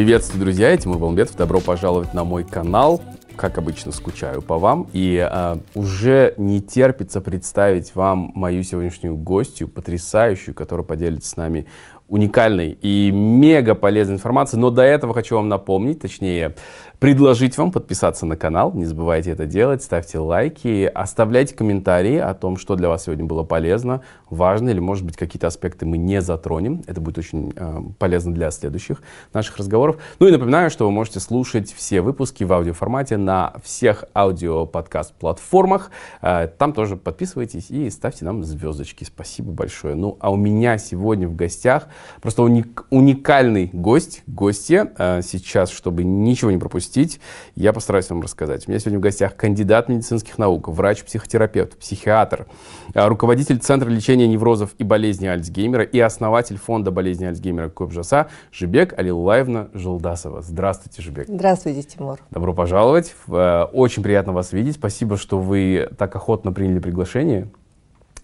Приветствую, друзья, я Тимур Балмбетов. Добро пожаловать на мой канал. Как обычно, скучаю по вам. И э, уже не терпится представить вам мою сегодняшнюю гостью, потрясающую, которая поделится с нами уникальной и мега полезной информацией. Но до этого хочу вам напомнить, точнее, предложить вам подписаться на канал. Не забывайте это делать, ставьте лайки, оставляйте комментарии о том, что для вас сегодня было полезно, важно или, может быть, какие-то аспекты мы не затронем. Это будет очень э, полезно для следующих наших разговоров. Ну и напоминаю, что вы можете слушать все выпуски в аудиоформате на всех аудиоподкаст-платформах. Э, там тоже подписывайтесь и ставьте нам звездочки. Спасибо большое. Ну, а у меня сегодня в гостях просто уник, уникальный гость, гостья. Э, сейчас, чтобы ничего не пропустить, пропустить, я постараюсь вам рассказать. У меня сегодня в гостях кандидат медицинских наук, врач-психотерапевт, психиатр, а, руководитель Центра лечения неврозов и болезней Альцгеймера и основатель фонда болезни Альцгеймера Кобжаса Жибек Алилаевна Жолдасова. Здравствуйте, Жибек. Здравствуйте, Тимур. Добро пожаловать. Э, очень приятно вас видеть. Спасибо, что вы так охотно приняли приглашение.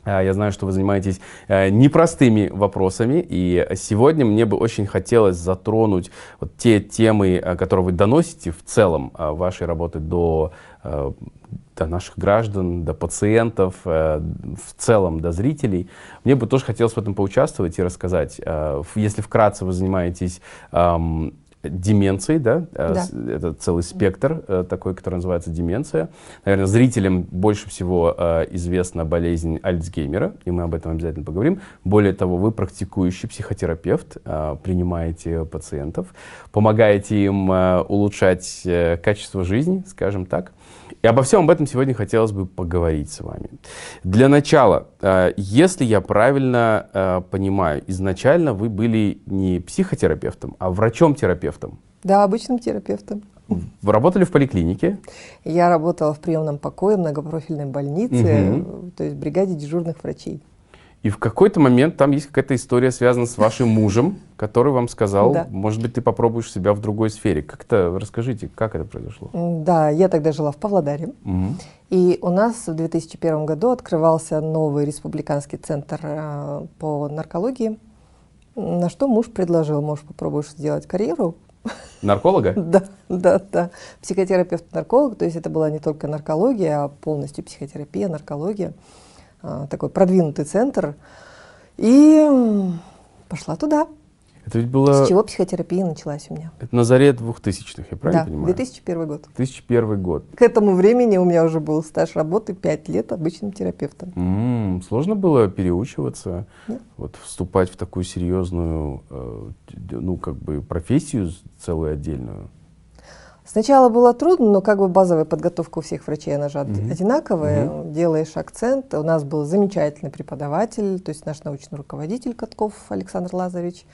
А, я знаю, что вы занимаетесь э, непростыми вопросами, и сегодня мне бы очень хотелось затронуть вот те темы, э, которые вы доносите в целом э, вашей работы до, до наших граждан, до пациентов, в целом до зрителей. Мне бы тоже хотелось в этом поучаствовать и рассказать. Если вкратце вы занимаетесь деменцией, да? Э, да. Это целый спектр э, такой, который называется деменция. Наверное, зрителям больше всего э, известна болезнь Альцгеймера, и мы об этом обязательно поговорим. Более того, вы практикующий психотерапевт, принимаете пациентов, помогаете им улучшать качество жизни, скажем так. И обо всем об этом сегодня хотелось бы поговорить с вами. Для начала, если я правильно понимаю, изначально вы были не психотерапевтом, а врачом-терапевтом. Да, обычным терапевтом. Вы работали в поликлинике? Я работала в приемном покое многопрофильной больнице, угу. то есть бригаде дежурных врачей. И в какой-то момент там есть какая-то история, связанная с вашим мужем, который вам сказал, да. может быть, ты попробуешь себя в другой сфере. Как-то расскажите, как это произошло? Да, я тогда жила в Павлодаре. Угу. И у нас в 2001 году открывался новый республиканский центр э, по наркологии, на что муж предложил, может, попробуешь сделать карьеру Нарколога? Да, да, да. Психотерапевт-нарколог, то есть это была не только наркология, а полностью психотерапия, наркология. А, такой продвинутый центр. И пошла туда. Это ведь было... С чего психотерапия началась у меня? Это на заре 2000-х, я правильно да, понимаю? 2001 год. 2001 год. К этому времени у меня уже был стаж работы 5 лет обычным терапевтом. М-м, сложно было переучиваться, Нет. вот вступать в такую серьезную, э, ну, как бы профессию целую отдельную? Сначала было трудно, но как бы базовая подготовка у всех врачей, она же mm-hmm. одинаковая. Mm-hmm. Делаешь акцент. У нас был замечательный преподаватель, то есть наш научный руководитель Катков Александр Лазаревич.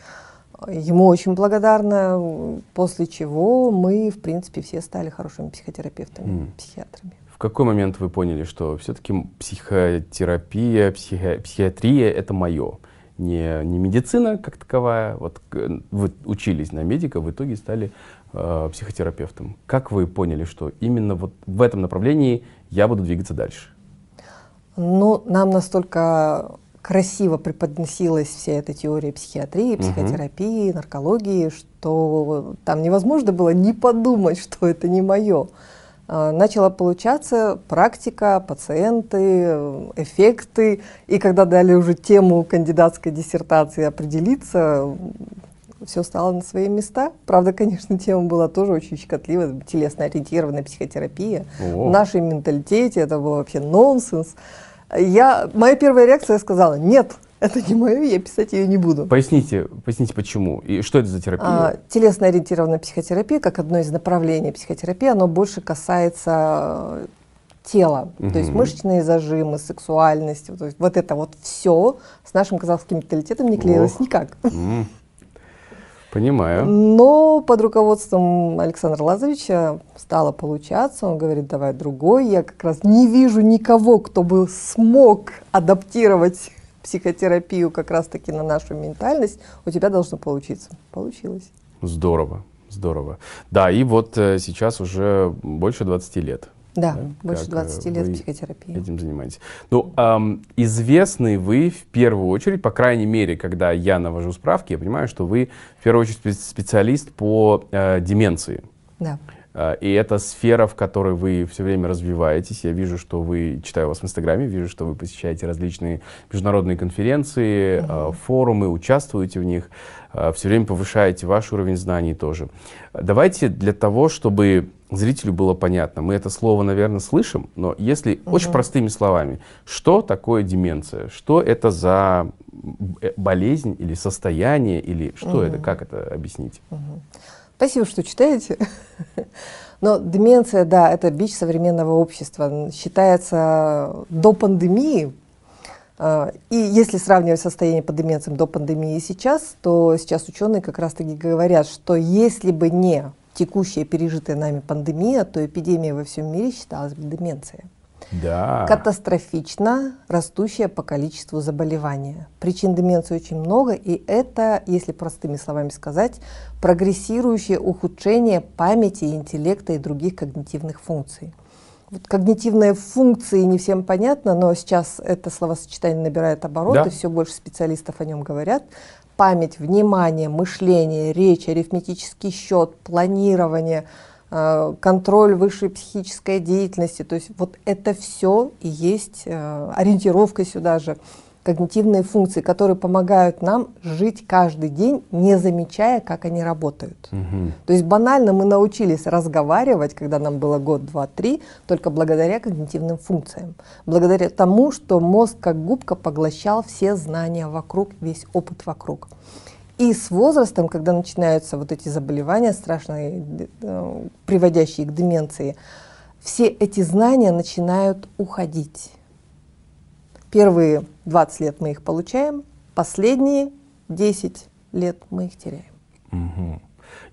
Ему очень благодарна, после чего мы, в принципе, все стали хорошими психотерапевтами, mm. психиатрами. В какой момент вы поняли, что все-таки психотерапия, психи... психиатрия — это мое? Не, не медицина как таковая, вот вы учились на медика, в итоге стали э, психотерапевтом. Как вы поняли, что именно вот в этом направлении я буду двигаться дальше? Ну, нам настолько красиво преподносилась вся эта теория психиатрии, психотерапии, угу. наркологии, что там невозможно было не подумать, что это не мое. А, начала получаться практика, пациенты, эффекты. И когда дали уже тему кандидатской диссертации определиться, все стало на свои места. Правда, конечно, тема была тоже очень щекотливая, телесно-ориентированная психотерапия. О. В нашем менталитете это был вообще нонсенс. Я, моя первая реакция, я сказала, нет, это не мое, я писать ее не буду. Поясните, поясните, почему и что это за терапия? А, телесно-ориентированная психотерапия, как одно из направлений психотерапии, оно больше касается э, тела, угу. то есть мышечные зажимы, сексуальность, то есть вот это вот все с нашим казахским менталитетом не клеилось Ох. никак. М Понимаю. Но под руководством Александра Лазаревича стало получаться. Он говорит, давай другой. Я как раз не вижу никого, кто бы смог адаптировать психотерапию как раз-таки на нашу ментальность. У тебя должно получиться. Получилось. Здорово, здорово. Да, и вот э, сейчас уже больше 20 лет Да, да? больше как 20 лет вы психотерапии. Этим занимаетесь. Ну, эм, известны вы в первую очередь, по крайней мере, когда я навожу справки, я понимаю, что вы в первую очередь специалист по э, деменции. Да. Э, и это сфера, в которой вы все время развиваетесь. Я вижу, что вы, читаю вас в Инстаграме, вижу, что вы посещаете различные международные конференции, угу. форумы, участвуете в них, э, все время повышаете ваш уровень знаний тоже. Давайте для того, чтобы зрителю было понятно, мы это слово, наверное, слышим, но если угу. очень простыми словами, что такое деменция? Что это за болезнь или состояние, или что угу. это, как это объяснить? Угу. Спасибо, что читаете. Но деменция, да, это бич современного общества. Считается до пандемии, а, и если сравнивать состояние по деменциям до пандемии и сейчас, то сейчас ученые как раз-таки говорят, что если бы не текущая пережитая нами пандемия, то эпидемия во всем мире считалась бы деменцией да. катастрофично растущее по количеству заболевания. Причин деменции очень много, и это, если простыми словами сказать, прогрессирующее ухудшение памяти, интеллекта и других когнитивных функций. Вот когнитивные функции не всем понятно, но сейчас это словосочетание набирает обороты, да. все больше специалистов о нем говорят. Память, внимание, мышление, речь, арифметический счет, планирование – Э, контроль высшей психической деятельности. То есть вот это все и есть э, ориентировка сюда же, когнитивные функции, которые помогают нам жить каждый день, не замечая, как они работают. Угу. То есть банально мы научились разговаривать, когда нам было год, два, три, только благодаря когнитивным функциям. Благодаря тому, что мозг как губка поглощал все знания вокруг, весь опыт вокруг. И с возрастом, когда начинаются вот эти заболевания страшные, э, приводящие к деменции, все эти знания начинают уходить. Первые 20 лет мы их получаем, последние 10 лет мы их теряем. Угу.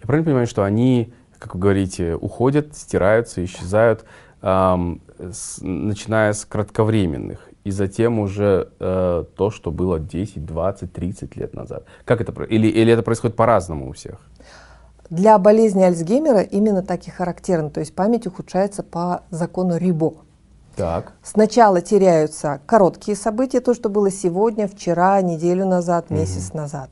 Я правильно понимаю, что они, как вы говорите, уходят, стираются, исчезают, эм, с, начиная с кратковременных и затем уже э, то, что было 10, 20, 30 лет назад? Как это или, или это происходит по-разному у всех? Для болезни Альцгеймера именно так и характерно, то есть память ухудшается по закону Рибо. Так. Сначала теряются короткие события, то, что было сегодня, вчера, неделю назад, месяц угу. назад.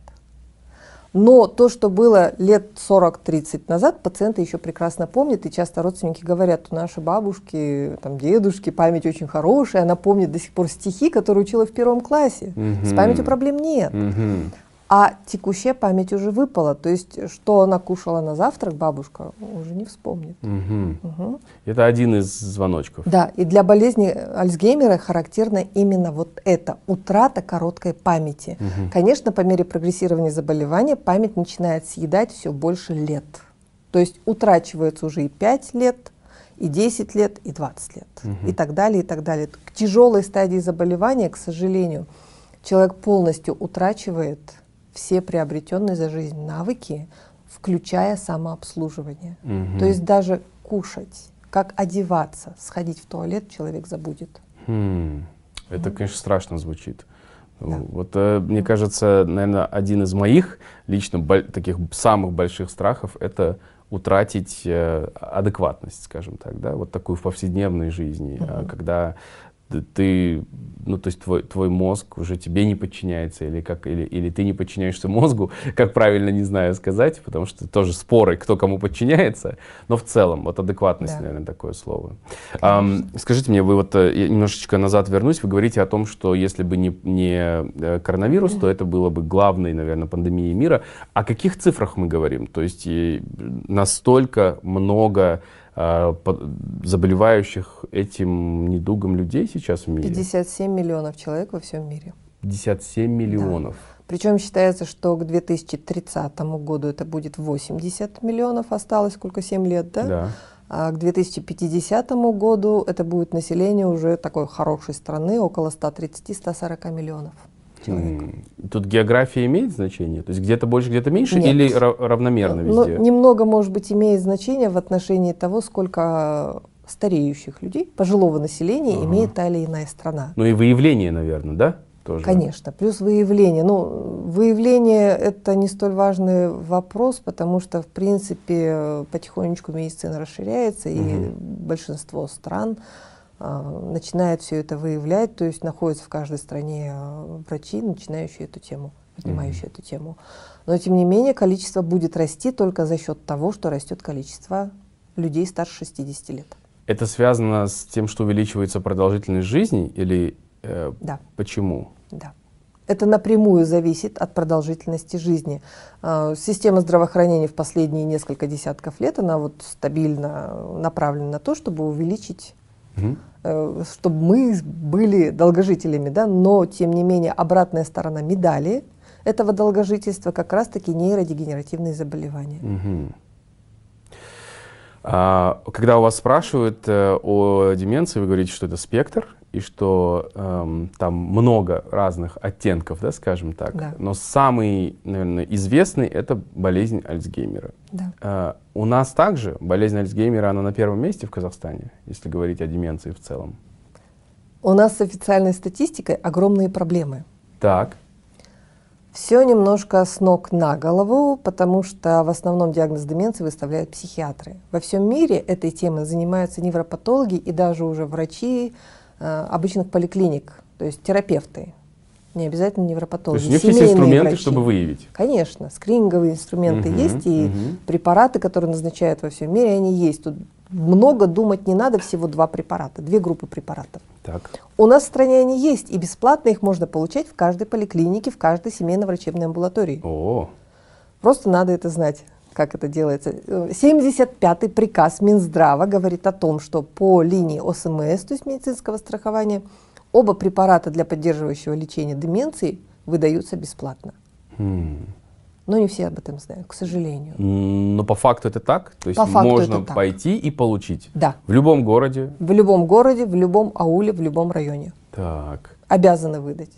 Но то, что было лет 40-30 назад, пациенты еще прекрасно помнят, и часто родственники говорят, у нашей бабушки, там, дедушки память очень хорошая, она помнит до сих пор стихи, которые учила в первом классе. Угу. С памятью проблем нет. Угу. А текущая память уже выпала. То есть, что она кушала на завтрак, бабушка уже не вспомнит. Угу. Угу. Это один из звоночков. Да, и для болезни Альцгеймера характерна именно вот эта утрата короткой памяти. Угу. Конечно, по мере прогрессирования заболевания память начинает съедать все больше лет. То есть утрачивается уже и 5 лет, и 10 лет, и 20 лет, угу. и так далее, и так далее. К тяжелой стадии заболевания, к сожалению, человек полностью утрачивает все приобретенные за жизнь навыки, включая самообслуживание. Угу. То есть даже кушать, как одеваться, сходить в туалет человек забудет. Хм. Это, конечно, страшно звучит. Да. Вот, э, мне кажется, наверное, один из моих лично таких самых больших страхов это утратить э, адекватность, скажем так, да, вот такую в повседневной жизни, угу. когда ты, ну, то есть твой, твой мозг уже тебе не подчиняется, или, как, или, или ты не подчиняешься мозгу, как правильно, не знаю сказать, потому что тоже споры, кто кому подчиняется, но в целом, вот адекватность, да. наверное, такое слово. А, скажите мне, вы вот, э, я немножечко назад вернусь, вы говорите о том, что если бы не, не э, коронавирус, то это было бы главной, наверное, пандемией мира. О каких цифрах мы говорим? То есть настолько много заболевающих этим недугом людей сейчас в мире? 57 миллионов человек во всем мире. 57 миллионов. Да. Причем считается, что к 2030 году это будет 80 миллионов, осталось сколько, 7 лет, да? Да. А к 2050 году это будет население уже такой хорошей страны, около 130-140 миллионов человек. Тут география имеет значение? То есть где-то больше, где-то меньше Нет. или равномерно ну, везде? Ну, немного, может быть, имеет значение в отношении того, сколько стареющих людей, пожилого населения ага. имеет та или иная страна. Ну и выявление, наверное, да? тоже. Конечно, плюс выявление. Ну, выявление это не столь важный вопрос, потому что, в принципе, потихонечку медицина расширяется, и Мгм. большинство стран начинает все это выявлять, то есть находятся в каждой стране а, врачи, начинающие эту тему, поднимающие эту тему. Но, тем не менее, количество будет расти только за счет того, что растет количество людей старше 60 лет. Это связано с тем, что увеличивается продолжительность жизни или э, Да. почему? Да. Это напрямую зависит от продолжительности жизни. А, Система здравоохранения в последние несколько десятков лет, она вот стабильно направлена на то, чтобы увеличить, Э, чтобы мы были долгожителями, да, но тем не менее обратная сторона медали этого долгожительства как раз-таки нейродегенеративные заболевания. Мгм. А, когда у вас спрашивают э, о деменции, вы говорите, что это спектр и что эм, там много разных оттенков, да, скажем так. Да. Но самый, наверное, известный это болезнь Альцгеймера. Да. Э, у нас также болезнь Альцгеймера, она на первом месте в Казахстане, если говорить о деменции в целом. У нас с официальной статистикой огромные проблемы. Так. Все немножко с ног на голову, потому что в основном диагноз деменции выставляют психиатры. Во всем мире этой темой занимаются невропатологи и даже уже врачи обычных поликлиник, то есть терапевты, не обязательно То невропатологи. есть у них есть инструменты, врачи. чтобы выявить. Конечно, скрининговые инструменты Мгм, есть, и мгм. препараты, которые назначают во всем мире, они есть. Тут много думать не надо, всего два препарата, две группы препаратов. Так. У нас в стране они есть, и бесплатно их можно получать в каждой поликлинике, в каждой семейно-врачебной амбулатории. О, Просто надо это знать, как это делается. Э, 75-й приказ Минздрава говорит о том, что по линии ОСМС, то есть медицинского страхования, оба препарата для поддерживающего лечения деменции выдаются бесплатно. Хм. Но не все об этом знают, к сожалению. Но по факту это так? То есть По факту можно это так. пойти и получить? Да. В любом городе? В любом городе, в любом ауле, в любом районе. Так. Обязаны выдать.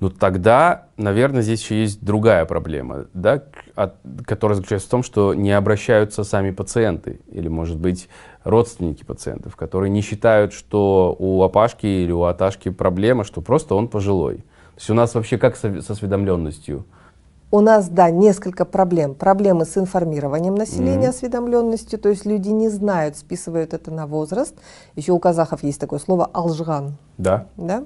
Ну тогда, наверное, здесь еще есть другая проблема, да, от- которая заключается в том, что не обращаются сами пациенты или, может быть, родственники пациентов, которые не считают, что у Апашки или у Аташки проблема, что просто он пожилой. То есть у нас вообще как со, с осведомленностью? У нас, да, несколько проблем. Проблемы с информированием населения, осведомленностью, то есть люди не знают, списывают это на возраст. Еще у казахов есть такое слово «алжган». Да? Да?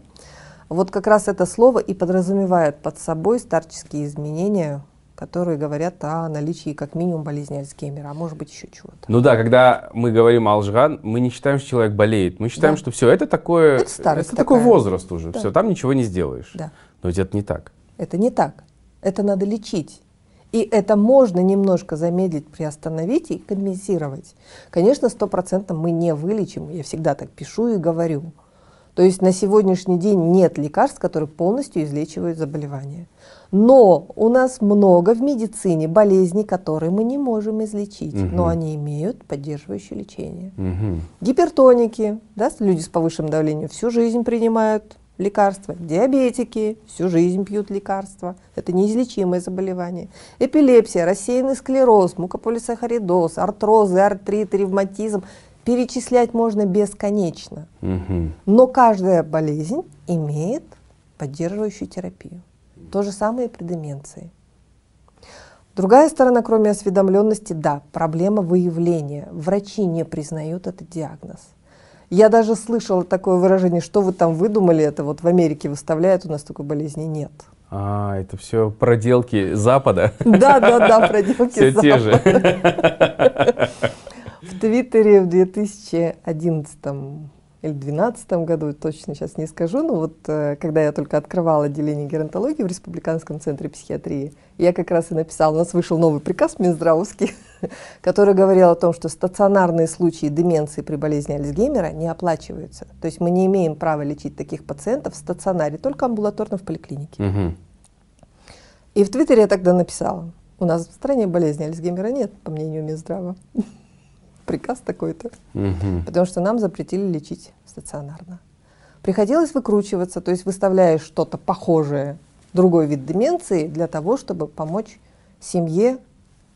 Вот как раз это слово и подразумевает под собой старческие изменения, которые говорят о наличии как минимум болезни Альцгеймера, а может быть еще чего-то. Ну да, когда мы говорим алжган, мы не считаем, что человек болеет. Мы считаем, Да. что все, это такое, Это старость такой такая. возраст уже. Да. Все, там ничего не сделаешь. Да. Но ведь это не так. Это не так. Это надо лечить. И это можно немножко замедлить, приостановить и компенсировать. Конечно, стопроцентно мы не вылечим. Я всегда так пишу и говорю. То есть на сегодняшний день нет лекарств, которые полностью излечивают заболевание. Но у нас много в медицине болезней, которые мы не можем излечить, Мгм. но они имеют поддерживающее лечение. Мгм. Гипертоники, да, люди с повышенным давлением всю жизнь принимают лекарства. Диабетики всю жизнь пьют лекарства. Это неизлечимое заболевание. Эпилепсия, рассеянный склероз, мукополисахаридоз, артрозы, артрит, ревматизм. Перечислять можно бесконечно. Мгм. Но каждая болезнь имеет поддерживающую терапию. То же самое и при деменции. Другая сторона, кроме осведомленности, да, проблема выявления. Врачи не признают этот диагноз. Я даже слышала такое выражение, что вы там выдумали, это вот в Америке выставляют, у нас такой болезни нет. А, это все проделки Запада. Да, да, да, проделки Все те же. В Твиттере в 2011 или 2012 году, точно сейчас не скажу, но вот э, когда я только открывала отделение геронтологии в Республиканском центре психиатрии, я как раз и написала, у нас вышел новый приказ Минздравовский, который говорил о том, что стационарные случаи деменции при болезни Альцгеймера не оплачиваются. То есть мы не имеем права лечить таких пациентов в стационаре, только амбулаторно в поликлинике. Мгм. И в Твиттере я тогда написала, у нас в стране болезни Альцгеймера нет, по мнению Минздрава. Приказ такой-то. Мгм. Потому что нам запретили лечить стационарно. Приходилось выкручиваться, то есть выставляешь что-то похожее, другой вид деменции, для того, чтобы помочь семье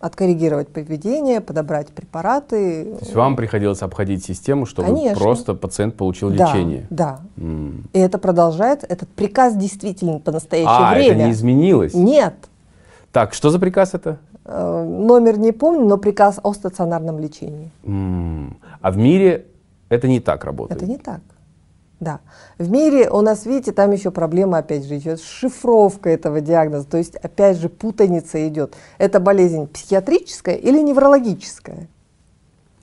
откоррегировать поведение, подобрать препараты. То есть вам приходилось обходить систему, чтобы Конечно. просто пациент получил да, лечение? Да. М. И это продолжается. Этот приказ действительно по настоящее А, время. это не изменилось? Нет. Так, что за приказ это? Э, Номер не помню, но приказ о стационарном лечении. М. А в мире это не так работает? Это не так. Да. В мире у нас, видите, там еще проблема, опять же, идет шифровка этого диагноза. То есть, опять же, путаница идет. Это болезнь психиатрическая или неврологическая?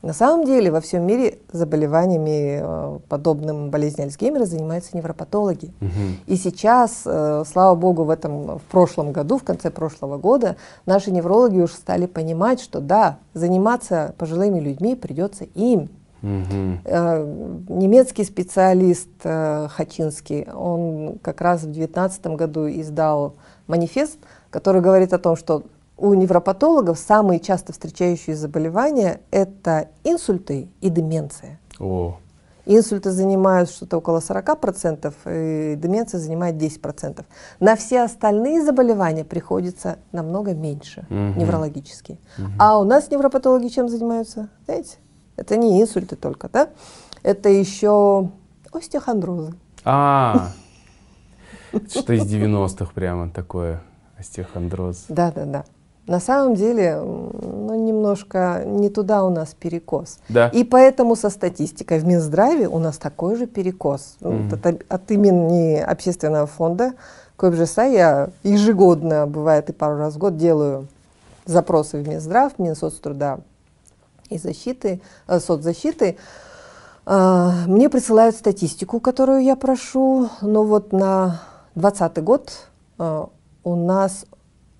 На самом деле во всем мире заболеваниями, э, подобным болезни Альцгеймера, занимаются невропатологи. Мгм. И сейчас, э, слава богу, в этом в прошлом году, в конце прошлого года, наши неврологи уже стали понимать, что да, заниматься пожилыми людьми придется им. Э, Немецкий специалист Хачинский, он как раз в 2019 году издал манифест, который говорит о том, что у невропатологов самые часто встречающиеся заболевания – это инсульты и деменция. О, Инсульты занимают что-то около 40%, и деменция занимает 10%. На все остальные заболевания приходится намного меньше, Мгм. неврологические. А у нас невропатологи чем занимаются? Знаете, это не инсульты только, да? Это еще остеохондрозы. А, что из 90-х прямо такое, остеохондроз. Да-да-да. На самом деле, ну, немножко не туда у нас перекос. Да. И поэтому со статистикой в Минздраве у нас такой же перекос. Ну, Мгм. вот от, от имени общественного фонда КОБЖСА я ежегодно, бывает и пару раз в год, делаю запросы в Минздрав, Минсоцтруда и защиты, э, соцзащиты. А, Мне присылают статистику, которую я прошу, но вот на 2020 год а, у нас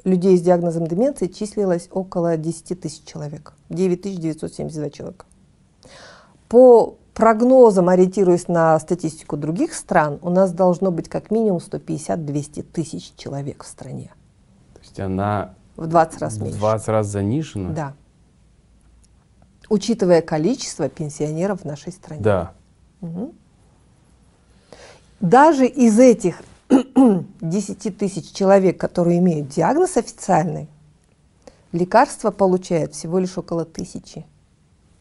людей с диагнозом деменции числилось около 10 тысяч человек, 9972 человека. По прогнозам, ориентируясь на статистику других стран, у нас должно быть как минимум 150-200 тысяч человек в стране. То есть она В 20 раз в меньше. 20 раз занижена? Да. Учитывая количество пенсионеров в нашей стране. Да. Мгм. Даже из этих 10 тысяч человек, которые имеют диагноз официальный, лекарства получают всего лишь около тысячи.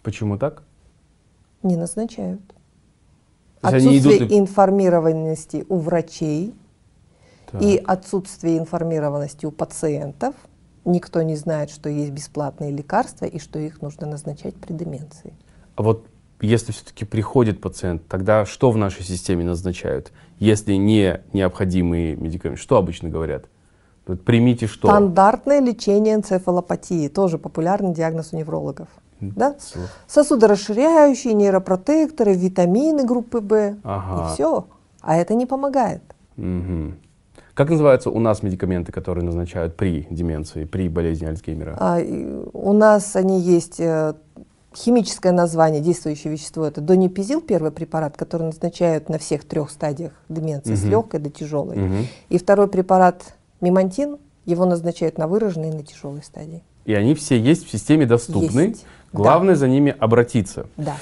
Почему так? Не назначают. Отсутствие идут информированности у врачей Так. и отсутствие информированности у пациентов. Никто не знает, что есть бесплатные лекарства и что их нужно назначать при деменции. А вот если все-таки приходит пациент, тогда что в нашей системе назначают? Если не необходимые медикаменты, что обычно говорят? Вот примите что? Стандартное лечение энцефалопатии, тоже популярный диагноз у неврологов. Да? Сосудорасширяющие, нейропротекторы, витамины группы В. Ага. И все. А это не помогает. Мгм. Как называются у нас медикаменты, которые назначают при деменции, при болезни Альцгеймера? А, у нас они есть, э, химическое название, действующее вещество, это донепизил, первый препарат, который назначают на всех трех стадиях деменции, с Мгм. легкой до тяжелой. Мгм. И второй препарат мемантин, его назначают на выраженной и на тяжелой стадии. И они все есть в системе доступны. Есть. Главное за ними обратиться. Да.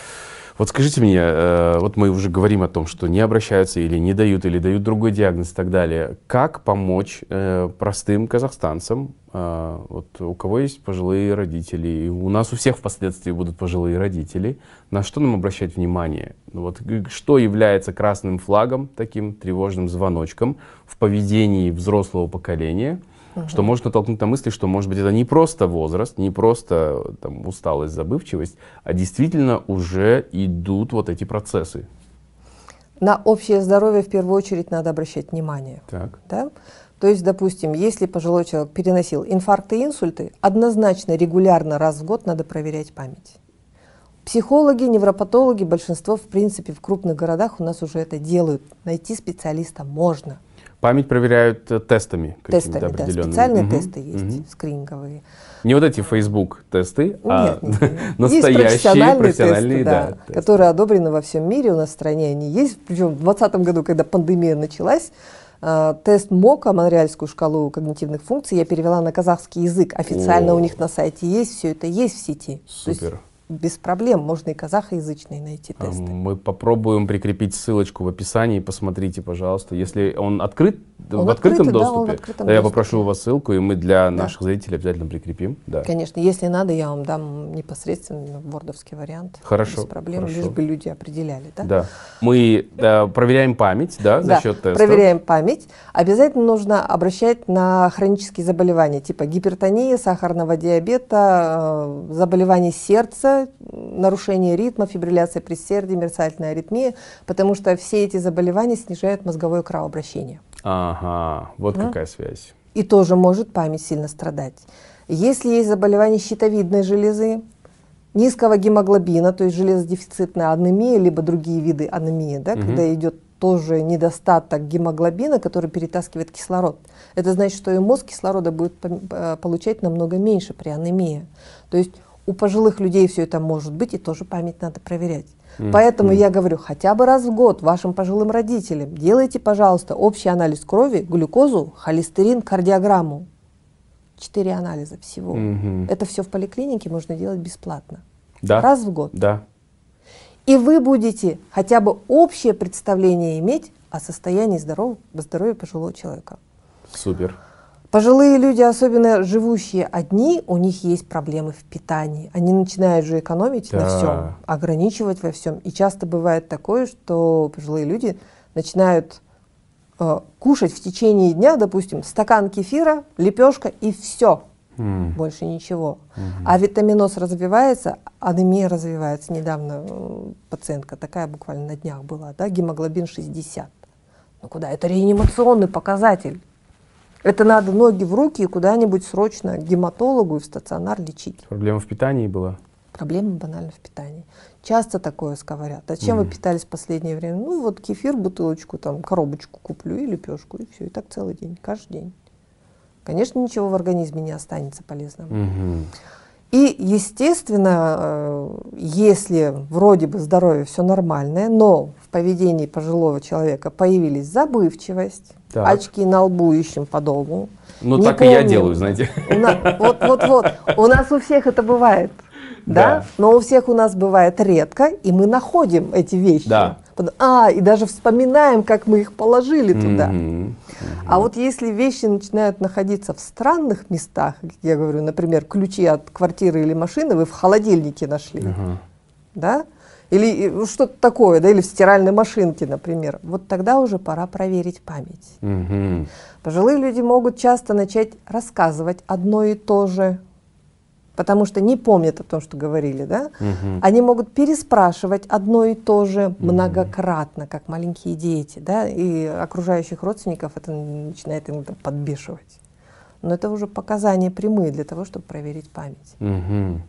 Вот скажите мне, э, вот мы уже говорим о том, что не обращаются или не дают, или дают другой диагноз и так далее. Как помочь э, простым казахстанцам, э, вот у кого есть пожилые родители, у нас у всех впоследствии будут пожилые родители, на что нам обращать внимание? Ну Вот, что является красным флагом, таким тревожным звоночком в поведении взрослого поколения, что может натолкнуть на мысли, что, может быть, это не просто возраст, не просто там, усталость, забывчивость, а действительно уже идут вот эти процессы. На общее здоровье в первую очередь надо обращать внимание. Так. Да? То есть, допустим, если пожилой человек переносил инфаркты и инсульты, однозначно регулярно раз в год надо проверять память. Психологи, невропатологи, большинство, в принципе, в крупных городах у нас уже это делают. Найти специалиста можно. Память проверяют э, тестами Тестами, да, специальные Мгм, тесты есть, скрининговые. Не вот эти Facebook тесты, а Нет, нет, нет. Есть настоящие профессиональные, профессиональные, тесты, да, тесты. которые одобрены во всем мире, у нас в стране они есть. Причем в 2020 году, когда пандемия началась, э, тест МОКа, Монреальскую шкалу когнитивных функций, я перевела на казахский язык. Официально О. у них на сайте есть, все это есть в сети. Супер. Без проблем. Можно и казахоязычные найти А, тесты. Мы попробуем прикрепить ссылочку в описании. Посмотрите, пожалуйста. Если он открыт Он в открытом открытый, да, он в доступе, открытом то я доступе. попрошу у вас ссылку, и мы для наших зрителей обязательно прикрепим. Да. Конечно, если надо, я вам дам непосредственно вордовский вариант. Хорошо, Без проблем, хорошо. лишь бы люди определяли. Да? Да. Мы да, проверяем память, да, за Да, счет теста. проверяем память. Обязательно нужно обращать на хронические заболевания, типа гипертонии, сахарного диабета, э, заболевания сердца, нарушение ритма, фибрилляция предсердия, мерцательная аритмия, потому что все эти заболевания снижают мозговое кровообращение. Ага, вот какая связь. И тоже может память сильно страдать. Если есть заболевание щитовидной железы, низкого гемоглобина, то есть железодефицитная анемия, либо другие виды анемии, да, когда идет тоже недостаток гемоглобина, который перетаскивает кислород. Это значит, что и мозг кислорода будет э, получать намного меньше при анемии. То есть у пожилых людей все это может быть, и тоже память надо проверять. Поэтому я говорю, хотя бы раз в год вашим пожилым родителям делайте, пожалуйста, общий анализ крови, глюкозу, холестерин, кардиограмму. Четыре анализа всего. Мгм. Это все в поликлинике можно делать бесплатно. Да? Раз в год. Да. И вы будете хотя бы общее представление иметь о состоянии здоров- здоровья пожилого человека. Супер. Пожилые люди, особенно живущие одни, у них есть проблемы в питании. Они начинают же экономить на Да. всем, ограничивать во всем. И часто бывает такое, что пожилые люди начинают э, кушать в течение дня, допустим, стакан кефира, лепешка и все. М. Больше ничего. А витаминоз развивается, анемия развивается. Недавно э, пациентка такая буквально на днях была, да, гемоглобин 60. Ну куда? Это реанимационный показатель. Это надо ноги в руки и куда-нибудь срочно к гематологу и в стационар лечить. Проблема в питании была? Проблема банально в питании. Часто такое говорят. А чем вы питались в последнее время? Ну вот кефир, бутылочку, там, коробочку куплю и лепешку, и все. И так целый день, каждый день. Конечно, ничего в организме не останется полезного. Мгм. И, естественно, э, если вроде бы здоровье все нормальное, но в поведении пожилого человека появились забывчивость, Так. очки на лбу ищем по дому. Ну, так и я помним. делаю, знаете. У на- Вот, вот, вот. У нас у всех это бывает. Да? Да. Но у всех у нас бывает редко, и мы находим эти вещи. Да. А, и даже вспоминаем, как мы их положили туда. Мгм. А вот если вещи начинают находиться в странных местах, я говорю, например, ключи от квартиры или машины вы в холодильнике нашли, Ага. да? Или э, ну, что-то такое, да, или в стиральной машинке, например. Вот тогда уже пора проверить память. Мгм. Пожилые люди могут часто начать рассказывать одно и то же, потому что не помнят о том, что говорили, да? Мгм. Они могут переспрашивать одно и то же многократно, как маленькие дети, да, и окружающих родственников это начинает иногда подбешивать. Но это уже показания прямые для того, чтобы проверить память. Мгм.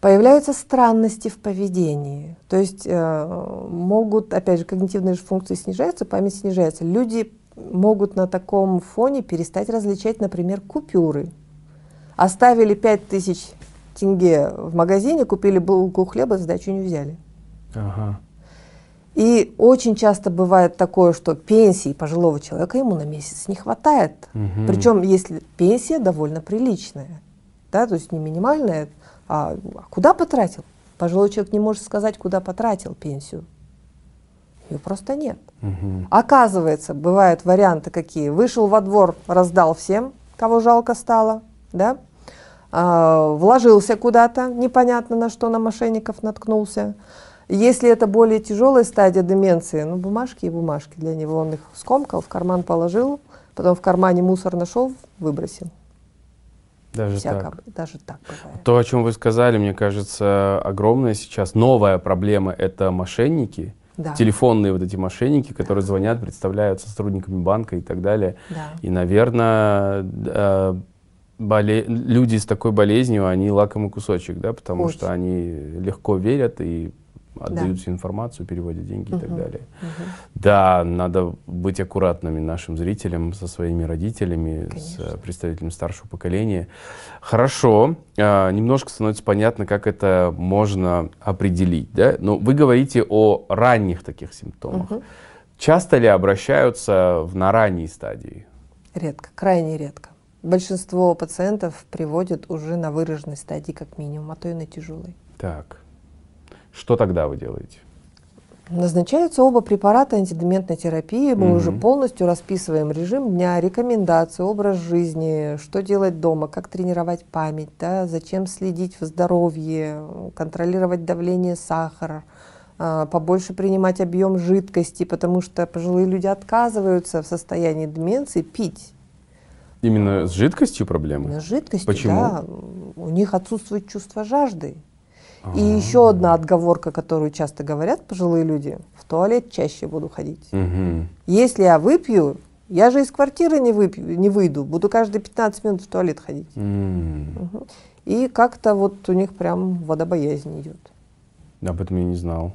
Появляются странности в поведении. То есть э, могут, опять же, когнитивные же функции снижаются, память снижается. Люди могут на таком фоне перестать различать, например, купюры. Оставили 5000 тенге в магазине, купили булку хлеба, сдачу не взяли. Ага. И очень часто бывает такое, что пенсии пожилого человека ему на месяц не хватает. Мгм. Причем, если пенсия довольно приличная, да, то есть не минимальная, а, а куда потратил? Пожилой человек не может сказать, куда потратил пенсию. Ее просто нет. Мгм. Оказывается, бывают варианты какие. Вышел во двор, раздал всем, кого жалко стало, да? А, вложился куда-то, непонятно на что, на мошенников наткнулся. Если это более тяжелая стадия деменции, ну, бумажки и бумажки для него, он их скомкал, в карман положил, потом в кармане мусор нашел, выбросил. Даже Всяко, так. даже так бывает. То, о чем вы сказали, мне кажется, огромная сейчас новая проблема – это мошенники, Да. телефонные вот эти мошенники, которые звонят, представляются сотрудниками банка и так далее. Да. И, наверное, боле- люди с такой болезнью, они лакомый кусочек, да, потому Очень. что они легко верят и отдают всю информацию, переводят деньги и так далее. Да, надо быть аккуратными нашим зрителям, со своими родителями, с Конечно. э, представителями старшего поколения. Хорошо, а, немножко становится понятно, как это можно определить. Да? Но вы говорите о ранних таких симптомах. Мгм. Часто ли обращаются в, на ранней стадии? Редко, крайне редко. Большинство пациентов приводят уже на выраженной стадии как минимум, а то и на тяжелой. Так. Что тогда вы делаете? Назначаются оба препарата антидементной терапии. Мы уже полностью расписываем режим дня, рекомендации, образ жизни, что делать дома, как тренировать память, да, зачем следить в здоровье, контролировать давление сахара, а, побольше принимать объем жидкости, потому что пожилые люди отказываются в состоянии деменции пить. Именно с жидкостью проблемы? С жидкостью, Почему? да. У них отсутствует чувство жажды. И еще одна отговорка, которую часто говорят пожилые люди, в туалет чаще буду ходить. Мгм. Если я выпью, я же из квартиры не, выпью, не выйду, буду каждые 15 минут в туалет ходить. Мгм. И как-то вот у них прям водобоязнь идет. Об этом я не знал.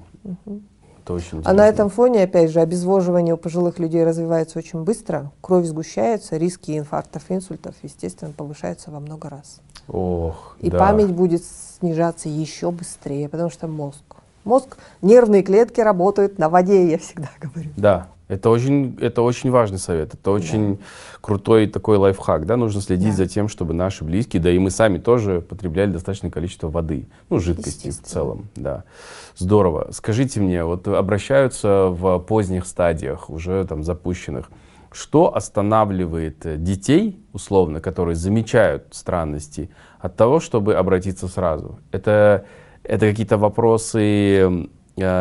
Это очень А на интересно. этом фоне, опять же, обезвоживание у пожилых людей развивается очень быстро, кровь сгущается, риски инфарктов, инсультов, естественно, повышаются во много раз. Ох, И да. память будет снижаться еще быстрее, потому что мозг. Мозг, нервные клетки работают на воде, я всегда говорю. Да, это очень, это очень важный совет. Это очень крутой такой лайфхак. Да? Нужно следить Да. за тем, чтобы наши близкие, да и мы сами тоже потребляли достаточное количество воды, ну, жидкости в целом. Да. Здорово. Скажите мне, вот обращаются в поздних стадиях, уже там запущенных, что останавливает детей, условно, которые замечают странности, от того, чтобы обратиться сразу? Это, это какие-то вопросы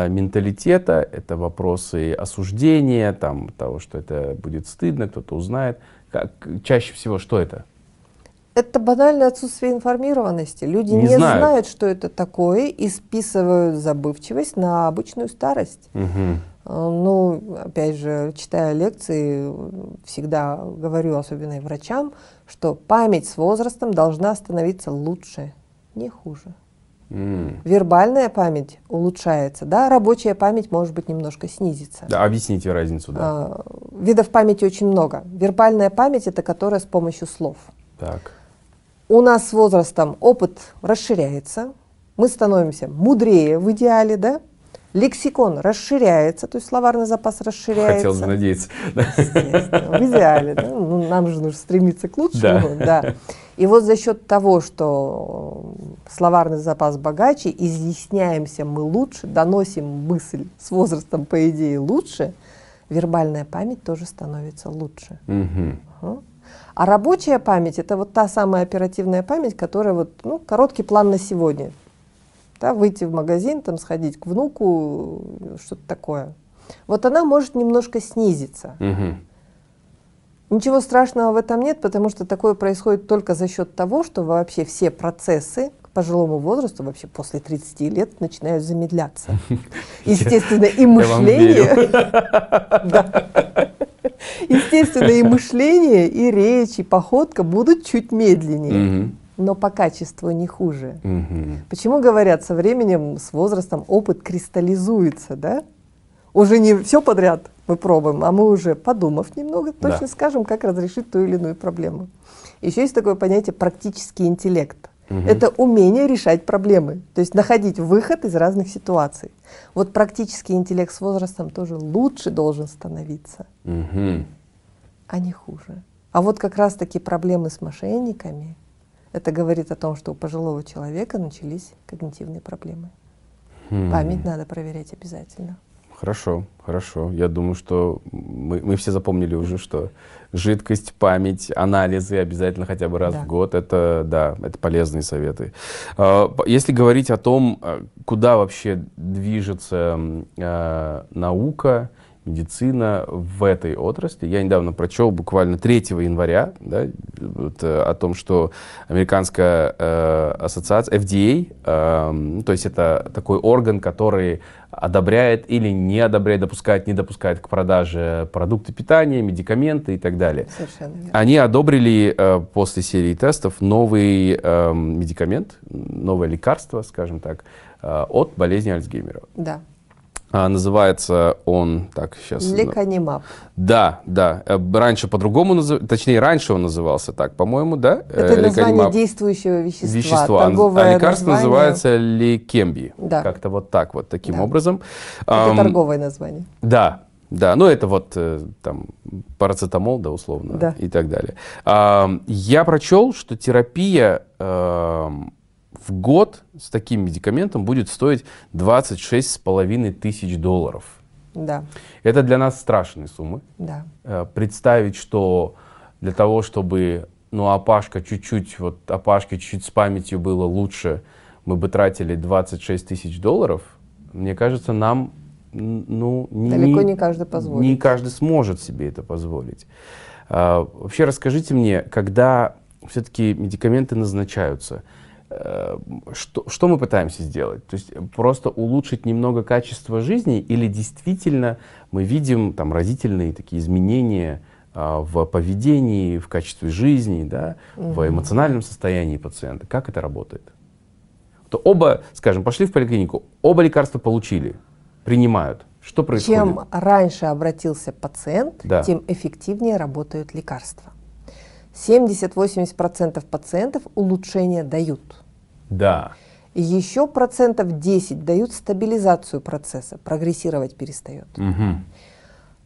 менталитета, это вопросы осуждения, там, того, что это будет стыдно, кто-то узнает. Как, чаще всего что это? Это банальное отсутствие информированности. Люди Не не, знают. знают. что это такое, и списывают забывчивость на обычную старость. А, Ну, опять же, читая лекции, всегда говорю, особенно и врачам, что память с возрастом должна становиться лучше, не хуже. М. Вербальная память улучшается, да, рабочая память может быть немножко снизится. Да, объясните разницу, да. А, Видов памяти очень много. Вербальная память это которая с помощью слов. Так. У нас с возрастом опыт расширяется, мы становимся мудрее в идеале, да? Лексикон расширяется, то есть словарный запас расширяется. Хотелось бы надеяться. Естественно, в идеале. да. Ну, нам же нужно стремиться к лучшему. Да. И вот за счет того, что словарный запас богаче, изъясняемся мы лучше, доносим мысль с возрастом, по идее, лучше, вербальная память тоже становится лучше. Ага. А рабочая память это вот та самая оперативная память, которая вот, ну, короткий план на сегодня. Да, выйти в магазин, там, сходить к внуку, что-то такое. Вот она может немножко снизиться. Мгм. Ничего страшного в этом нет, потому что такое происходит только за счет того, что вообще все процессы к пожилому возрасту, вообще после 30 лет, начинают замедляться. Естественно, и мышление. Естественно, и мышление, и речь, и походка будут чуть медленнее. Но по качеству не хуже. Мгм. Почему говорят, со временем, с возрастом опыт кристаллизуется, да? Уже не все подряд мы пробуем, а мы уже, подумав немного, Да. точно скажем, как разрешить ту или иную проблему. Еще есть такое понятие практический интеллект. Мгм. Это умение решать проблемы, то есть находить выход из разных ситуаций. Вот практический интеллект с возрастом тоже лучше должен становиться, Мгм. а не хуже. А вот как раз-таки проблемы с мошенниками, это говорит о том, что у пожилого человека начались когнитивные проблемы. Хм. Память надо проверять обязательно. Хорошо, хорошо. Я думаю, что мы, мы все запомнили уже, что жидкость, память, анализы обязательно хотя бы раз Да. в год. Это, да, это полезные советы. А, Если говорить о том, а, куда вообще движется а, наука, медицина в этой отрасли. Я недавно прочел буквально 3 января да, вот, э, о том, что американская э, ассоциация FDA, э, ну, то есть это такой орган, который одобряет или не одобряет, допускает, не допускает к продаже продукты питания, медикаменты и так далее. Совершенно верно. Они одобрили э, после серии тестов новый э, медикамент, новое лекарство, скажем так, э, от болезни Альцгеймера. Да. А, называется он, так, сейчас... Леканимаб. Да, да. Э, Раньше по-другому назывался, точнее, раньше он назывался так, по-моему, да? Э, Это название Леканимаб. действующего вещества. Вещества. Торговое а лекарство название. называется ликемби. Да. Как-то вот так вот, таким Да. образом. Это Ам, торговое название. Да, да, ну это вот э, там парацетамол, да, условно, Да. и так далее. Я прочел, что терапия, эм, в год с таким медикаментом будет стоить 26,5 тысяч долларов. Да. Это для нас страшные суммы. Да. Э, представить, что для того, чтобы ну, Апашка чуть-чуть, вот Апашке чуть-чуть с памятью было лучше, мы бы тратили 26 тысяч долларов, мне кажется, нам ну, Далеко не, не каждый позволит. Не каждый сможет себе это позволить. А, вообще расскажите мне, когда все-таки медикаменты назначаются, что, что мы пытаемся сделать? То есть просто улучшить немного качество жизни или действительно мы видим там разительные такие изменения а, в поведении, в качестве жизни, да, угу. в эмоциональном состоянии пациента? Как это работает? То оба, скажем, пошли в поликлинику, оба лекарства получили, принимают. Что происходит? Чем раньше обратился пациент, да. тем эффективнее работают лекарства. 70-80% пациентов улучшения дают. Да. И еще процентов 10 дают стабилизацию процесса, прогрессировать перестает. Угу.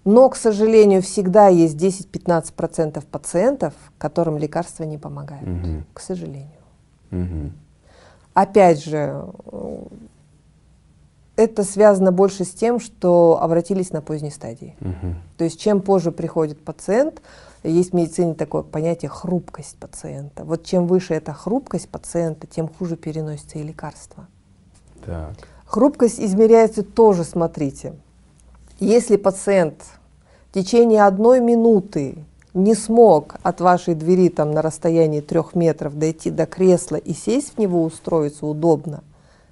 Но, к сожалению, всегда есть 10-15% пациентов, которым лекарства не помогают. Угу. К сожалению. Угу. Опять же, это связано больше с тем, что обратились на поздней стадии. Угу. То есть чем позже приходит пациент, есть в медицине такое понятие хрупкость пациента. Вот чем выше эта хрупкость пациента, тем хуже переносится и лекарство. Так. Хрупкость измеряется тоже, смотрите. Если пациент в течение одной минуты не смог от вашей двери там на расстоянии трех метров дойти до кресла и сесть в него, устроиться удобно,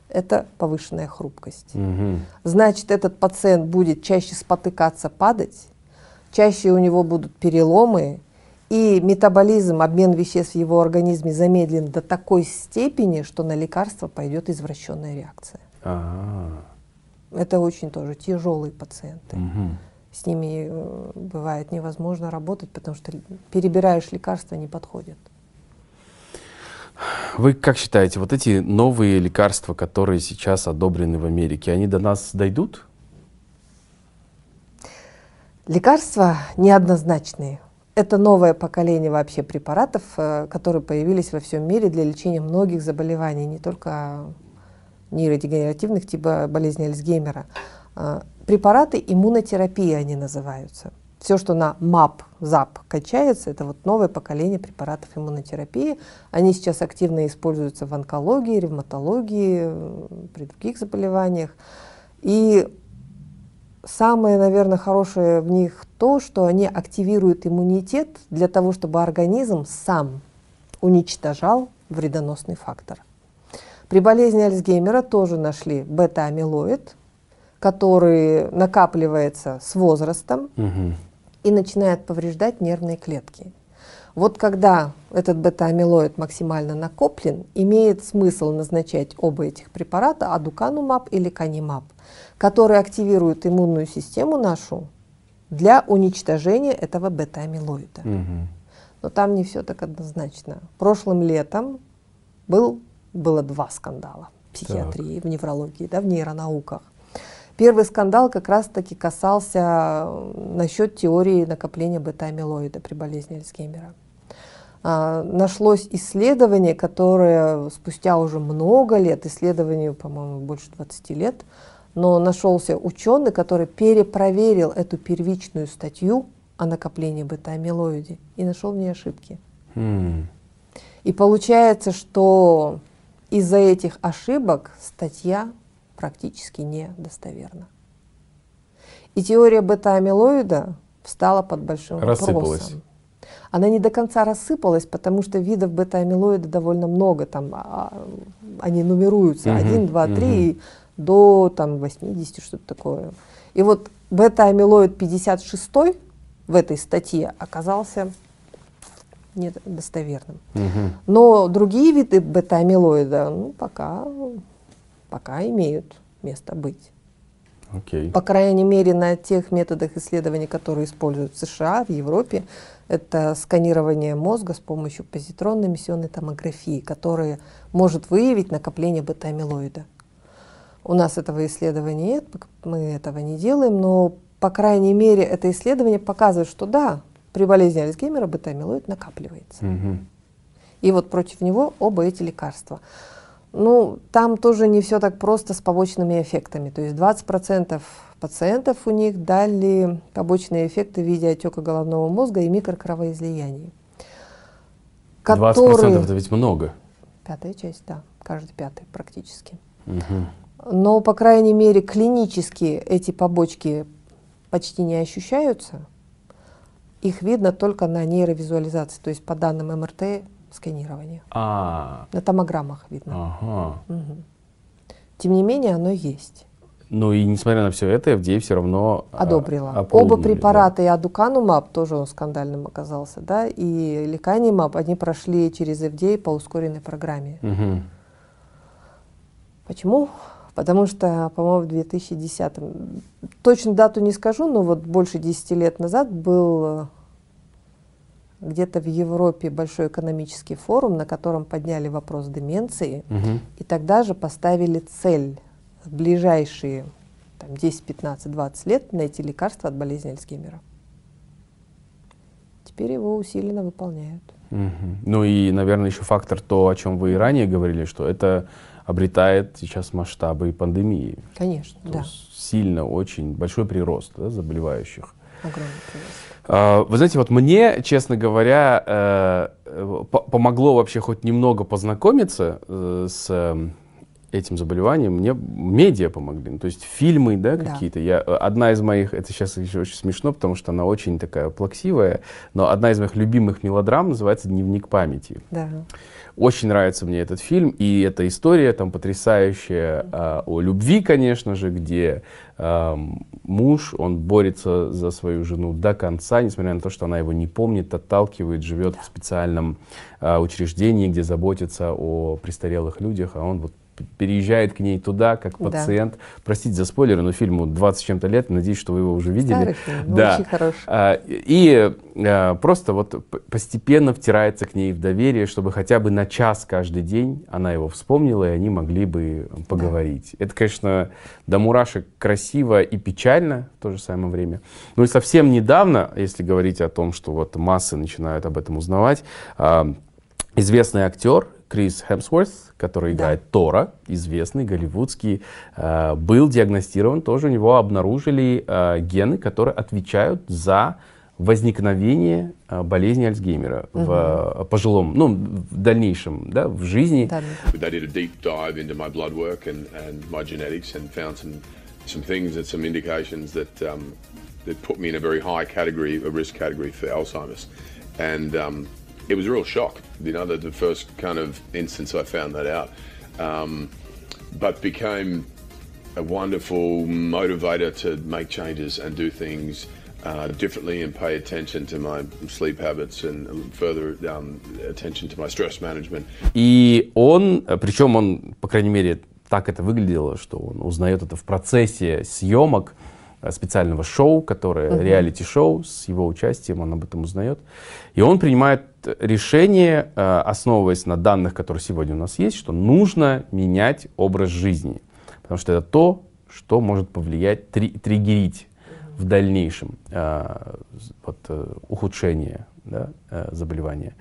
это повышенная хрупкость. Угу. Значит, этот пациент будет чаще спотыкаться, падать, чаще у него будут переломы, и метаболизм, обмен веществ в его организме замедлен до такой степени, что на лекарство пойдет извращенная реакция. Ага. Это очень тоже тяжелые пациенты. Угу с ними э, бывает невозможно работать, потому что перебираешь лекарства, не подходят. Вы как считаете, вот эти новые лекарства, которые сейчас одобрены в Америке, они до нас дойдут? Лекарства неоднозначные. Это новое поколение вообще препаратов, э, которые появились во всем мире для лечения многих заболеваний, не только нейродегенеративных, типа болезни Альцгеймера. А, препараты иммунотерапии они называются. Все, что на МАП, ЗАП качается, это вот новое поколение препаратов иммунотерапии. Они сейчас активно используются в онкологии, ревматологии, при других заболеваниях. И самое, наверное, хорошее в них то, что они активируют иммунитет для того, чтобы организм сам уничтожал вредоносный фактор. При болезни Альцгеймера тоже нашли бета-амилоид, который накапливается с возрастом угу. и начинает повреждать нервные клетки. Вот когда этот бета-амилоид максимально накоплен, имеет смысл назначать оба этих препарата, адуканумаб или канимаб, которые активируют иммунную систему нашу для уничтожения этого бета-амилоида. Угу. Но там не все так однозначно. Прошлым летом был, было два скандала в психиатрии, так. в неврологии, да, в нейронауках. Первый скандал как раз-таки касался насчет теории накопления бета-амилоида при болезни Альцгеймера. А, нашлось исследование, которое спустя уже много лет, исследованию, по-моему, больше 20 лет, но нашелся ученый, который перепроверил эту первичную статью о накоплении бета-амилоиде и нашел в ней ошибки. Mm. И получается, что из-за этих ошибок статья практически недостоверна. И теория бета-амилоида встала под большим вопросом. Она не до конца рассыпалась, потому что видов бета-амилоида довольно много. Там, а, они нумеруются угу, 1, 2, 3 угу. до там, 80, что-то такое. И вот бета-амилоид 56 в этой статье оказался недостоверным. Угу. Но другие виды бета-амилоида ну, пока пока имеют место быть. Okay. По крайней мере, на тех методах исследований, которые используют в США, в Европе, это сканирование мозга с помощью позитронной эмиссионной томографии, которая может выявить накопление бета-амилоида. У нас этого исследования нет, мы этого не делаем, но, по крайней мере, это исследование показывает, что да, при болезни Альцгеймера бета-амилоид накапливается. И вот против него оба эти лекарства. Ну, там тоже не все так просто с побочными эффектами. То есть 20% пациентов у них дали побочные эффекты в виде отека головного мозга и микрокровоизлияний. 20% это ведь много. Пятая часть, да, каждый пятый практически. Угу. Но, по крайней мере, клинически эти побочки почти не ощущаются. Их видно только на нейровизуализации, то есть по данным МРТ сканирования. А, На томограммах видно. ага. Мгм. Тем не менее, оно есть. Ну и несмотря на все это, FDA все равно а, Одобрила. Оба да. препарата, и адуканумаб, тоже он скандальным оказался, да, и ликанимаб, они прошли через FDA по ускоренной программе. Мгм. Почему? Потому что, по-моему, в 2010, точно дату не скажу, но вот больше 10 лет назад был э, где-то в Европе большой экономический форум, на котором подняли вопрос деменции, Мгм. и тогда же поставили цель в ближайшие там, 10, 15, 20 лет найти лекарство от болезни Альцгеймера. Теперь его усиленно выполняют. Мгм. Ну и, наверное, еще фактор то, о чем вы и ранее говорили, что это обретает сейчас масштабы пандемии. Конечно, То да, сильно, очень большой прирост да, заболевающих. огромный прирост. А, Вы знаете, вот мне, честно говоря, э, э, по- помогло вообще хоть немного познакомиться э, с э, этим заболеванием. Мне медиа помогли, ну, то есть фильмы, да, Да. какие-то. Я э, одна из моих, это сейчас еще очень смешно, потому что она очень такая плаксивая, но одна из моих любимых мелодрам называется "Дневник памяти". Да. Очень нравится мне этот фильм, и эта история там потрясающая а, о любви, конечно же, где ам, муж, он борется за свою жену до конца, несмотря на то, что она его не помнит, отталкивает, живет в специальном а, учреждении, где заботятся о престарелых людях, а он вот переезжает к ней туда, как Да. пациент. Простите за спойлеры, но фильму 20 с чем-то лет, надеюсь, что вы его уже видели. Старый фильм, но Да. очень хороший. А, И а, просто вот постепенно втирается к ней в доверие, чтобы хотя бы на час каждый день она его вспомнила, и они могли бы поговорить. Это, конечно, до мурашек красиво и печально в то же самое время. Ну и совсем недавно, если говорить о том, что вот массы начинают об этом узнавать, а, известный актер Крис Хемсворт, который Да. играет Тора, известный голливудский, э, был диагностирован, тоже у него обнаружили э, гены, которые отвечают за возникновение э, болезни Альцгеймера в э, пожилом, ну, в дальнейшем, да, в жизни. Да, some things and some indications that um, that put me in a very high category, a risk category for Alzheimer's, and um, it was a real shock. You know, the, the first kind of instance I found that out, um, but became a wonderful motivator to make changes and do things. Uh, differently and pay attention to my sleep habits and further um, attention to my stress management. И он, э, причем он, по крайней мере, так это выглядело, что он узнает это в процессе съемок э, специального шоу, которое реалити-шоу с его участием, он об этом узнает. И он принимает решение, э, основываясь на данных, которые сегодня у нас есть, что нужно менять образ жизни. Потому что это то, что может повлиять, три- триггерить в дальнейшем э, вот, э, ухудшение да, э, заболевания.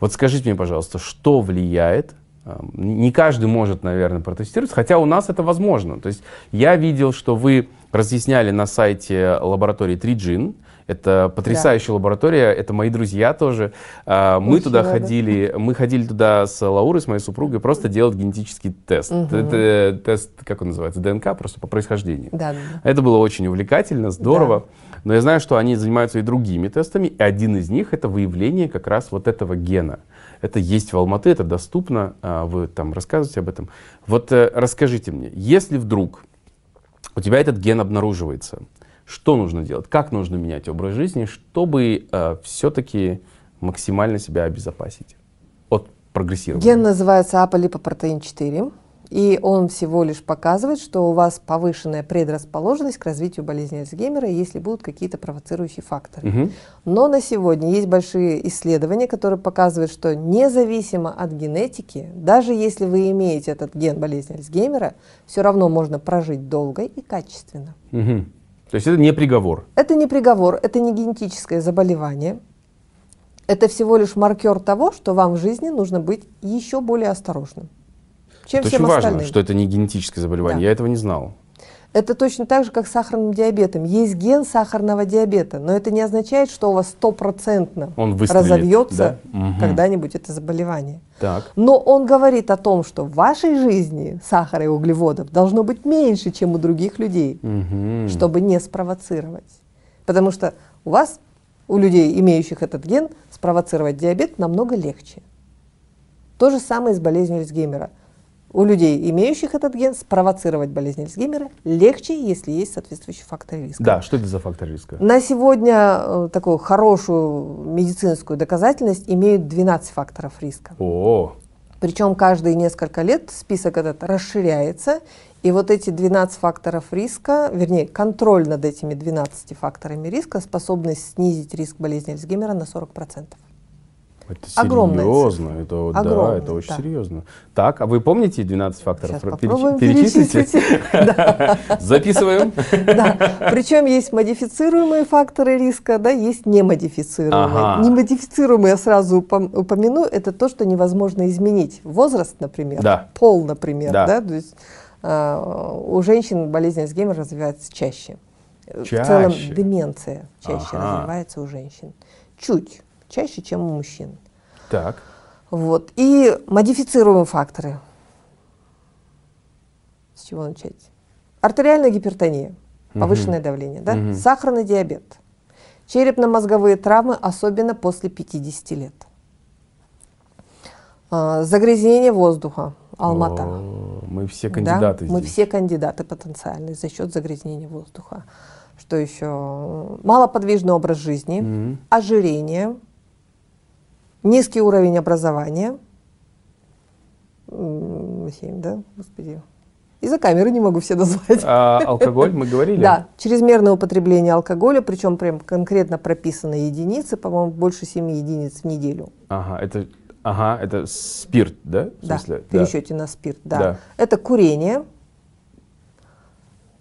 Вот скажите мне, пожалуйста, что влияет? э, Не каждый может, наверное, протестировать, хотя у нас это возможно. То есть я видел, что вы разъясняли на сайте лаборатории Триджин. Это потрясающая лаборатория, это мои друзья тоже. А, Мы Очень туда рада. ходили, мы ходили туда с Лаурой, с моей супругой, просто делать генетический тест. Это тест, как он называется, ДНК, просто по происхождению. Да, да, да. Это было очень увлекательно, здорово. Но я знаю, что они занимаются и другими тестами, и один из них это выявление как раз вот этого гена. Это есть в Алматы, это доступно, а, вы там рассказываете об этом. Вот э, расскажите мне, если вдруг у тебя этот ген обнаруживается, что нужно делать, как нужно менять образ жизни, чтобы все-таки максимально себя обезопасить от прогрессирования? Ген называется аполипопротеин 4, и он всего лишь показывает, что у вас повышенная предрасположенность к развитию болезни Альцгеймера, если будут какие-то провоцирующие факторы. Мгм. Но на сегодня есть большие исследования, которые показывают, что независимо от генетики, даже если вы имеете этот ген болезни Альцгеймера, все равно можно прожить долго и качественно. Мгм. То есть это не приговор. Это не приговор, это не генетическое заболевание. Это всего лишь маркер того, что вам в жизни нужно быть еще более осторожным. Чем это всем очень важно, остальным. что это не генетическое заболевание. Да. Я этого не знал. Это точно так же, как с сахарным диабетом. Есть ген сахарного диабета, но это не означает, что у вас стопроцентно разовьется да? Мгм. когда-нибудь это заболевание. Так. Но он говорит о том, что в вашей жизни сахара и углеводов должно быть меньше, чем у других людей, Мгм. чтобы не спровоцировать. Потому что у вас, у людей, имеющих этот ген, спровоцировать диабет намного легче. То же самое с болезнью Альцгеймера. У людей, имеющих этот ген, спровоцировать болезнь Альцгеймера легче, если есть соответствующий фактор риска. Да, что это за фактор риска? На сегодня э, такую хорошую медицинскую доказательность имеют 12 факторов риска. О, Причем каждые несколько лет список этот расширяется, и вот эти 12 факторов риска, вернее, контроль над этими 12 факторами риска способны снизить риск болезни Альцгеймера на 40%. Это Огромная серьезно. Это, вот, да, это очень да. серьезно. Так, а вы помните 12 факторов? Сейчас Про- попробуем перечислите? Записываем. Да. Причем есть модифицируемые факторы риска, да, есть немодифицируемые. Немодифицируемые, я сразу упом- упомяну, это то, что невозможно изменить. Возраст, например, пол, например, Да. то есть а, у женщин болезнь Альцгеймера развивается чаще. В целом деменция чаще развивается у женщин. Чуть чаще, чем у мужчин. Так. Вот. И модифицируемые факторы. С чего начать? Артериальная гипертония, повышенное давление, да? Мгм. сахарный диабет, черепно-мозговые травмы, особенно после 50 лет. А, загрязнение воздуха, Алмата. О, мы все Да, кандидаты Мы здесь. все кандидаты потенциальные за счет загрязнения воздуха. Что еще? Малоподвижный образ жизни, Мгм. ожирение, низкий уровень образования. Семь, да? Господи. Из-за камеры не могу все назвать. А алкоголь мы говорили? Да, чрезмерное употребление алкоголя, причем прям конкретно прописаны единицы, по-моему, больше 7 единиц в неделю. Ага, это, ага, это спирт, да? В Да, смысле? в пересчете на спирт, да. Да. Это курение,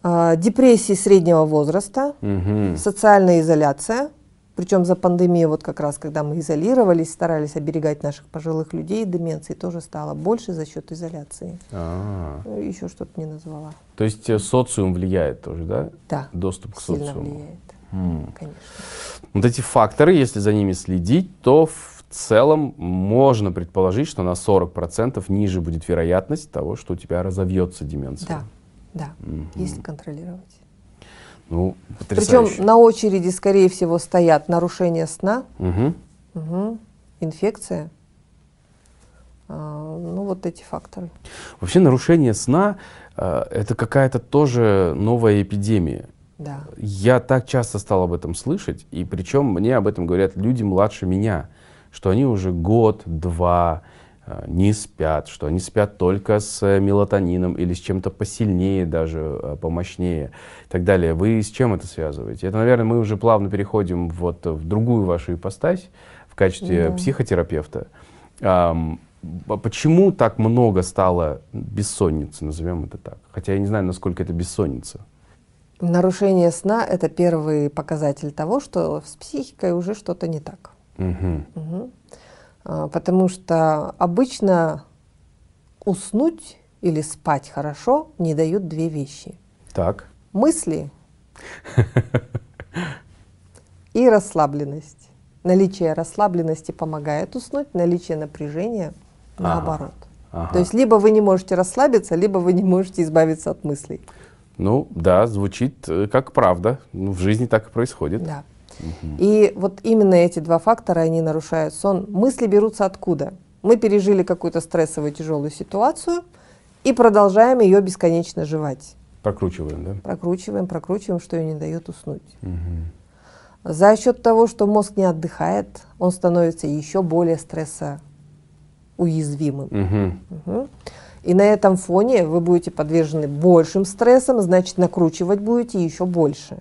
а, депрессии среднего возраста, Мгм. социальная изоляция, причем за пандемию, вот как раз, когда мы изолировались, старались оберегать наших пожилых людей, деменции тоже стало больше за счет изоляции. А, Ну, Еще что-то не назвала. То есть э, социум влияет тоже, да? Да, Доступ к сильно социуму. влияет, М. конечно. Вот эти факторы, если за ними следить, то в целом можно предположить, что на 40% ниже будет вероятность того, что у тебя разовьется деменция. Да, да, Мгм. если контролировать. Ну, Причем на очереди, скорее всего, стоят нарушения сна, Мгм. Мгм. Инфекция. А, ну, вот эти факторы. Вообще нарушение сна э, это какая-то тоже новая эпидемия. Да. Я так часто стал об этом слышать, и причем мне об этом говорят люди младше меня, что они уже год-два э, не спят, что они спят только с э, мелатонином или с чем-то посильнее даже, э, помощнее и так далее. Вы с чем это связываете? Это, наверное, мы уже плавно переходим вот в другую вашу ипостась в качестве Да. психотерапевта. Почему так много стало бессонницы, назовем это так? Хотя я не знаю, насколько это бессонница. Нарушение сна – это первый показатель того, что с психикой уже что-то не так. Мгм. Мгм. А, Потому что обычно уснуть или спать хорошо не дают две вещи. Так. Мысли и расслабленность. Наличие расслабленности помогает уснуть, наличие напряжения наоборот. Ага. То есть либо вы не можете расслабиться, либо вы не можете избавиться от мыслей. Ну, да, звучит э, как правда. В жизни так и происходит. Да. И вот именно эти два фактора, они нарушают сон. Мысли берутся откуда? Мы пережили какую-то стрессовую тяжелую ситуацию и продолжаем ее бесконечно жевать. Прокручиваем, да? Прокручиваем, прокручиваем, что ее не дает уснуть. Мгм. За счет того, что мозг не отдыхает, он становится еще более стрессоуязвимым. Мгм. Мгм. И на этом фоне вы будете подвержены большим стрессам, значит, накручивать будете еще больше.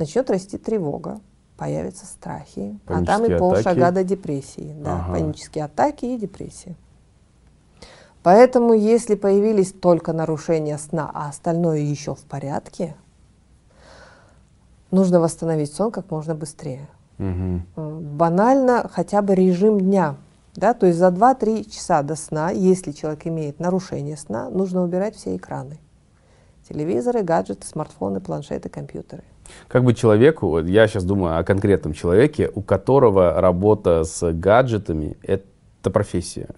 Начнет расти тревога, появятся страхи, а там и Панические полшага атаки. до депрессии. Да, Ага. Панические атаки и депрессия. Поэтому, если появились только нарушения сна, а остальное еще в порядке, нужно восстановить сон как можно быстрее. М, Банально хотя бы режим дня Да, то есть за 2-3 часа до сна, если человек имеет нарушение сна, нужно убирать все экраны. Телевизоры, гаджеты, смартфоны, планшеты, компьютеры. Как бы человеку, я сейчас думаю о конкретном человеке, у которого работа с гаджетами — это профессия.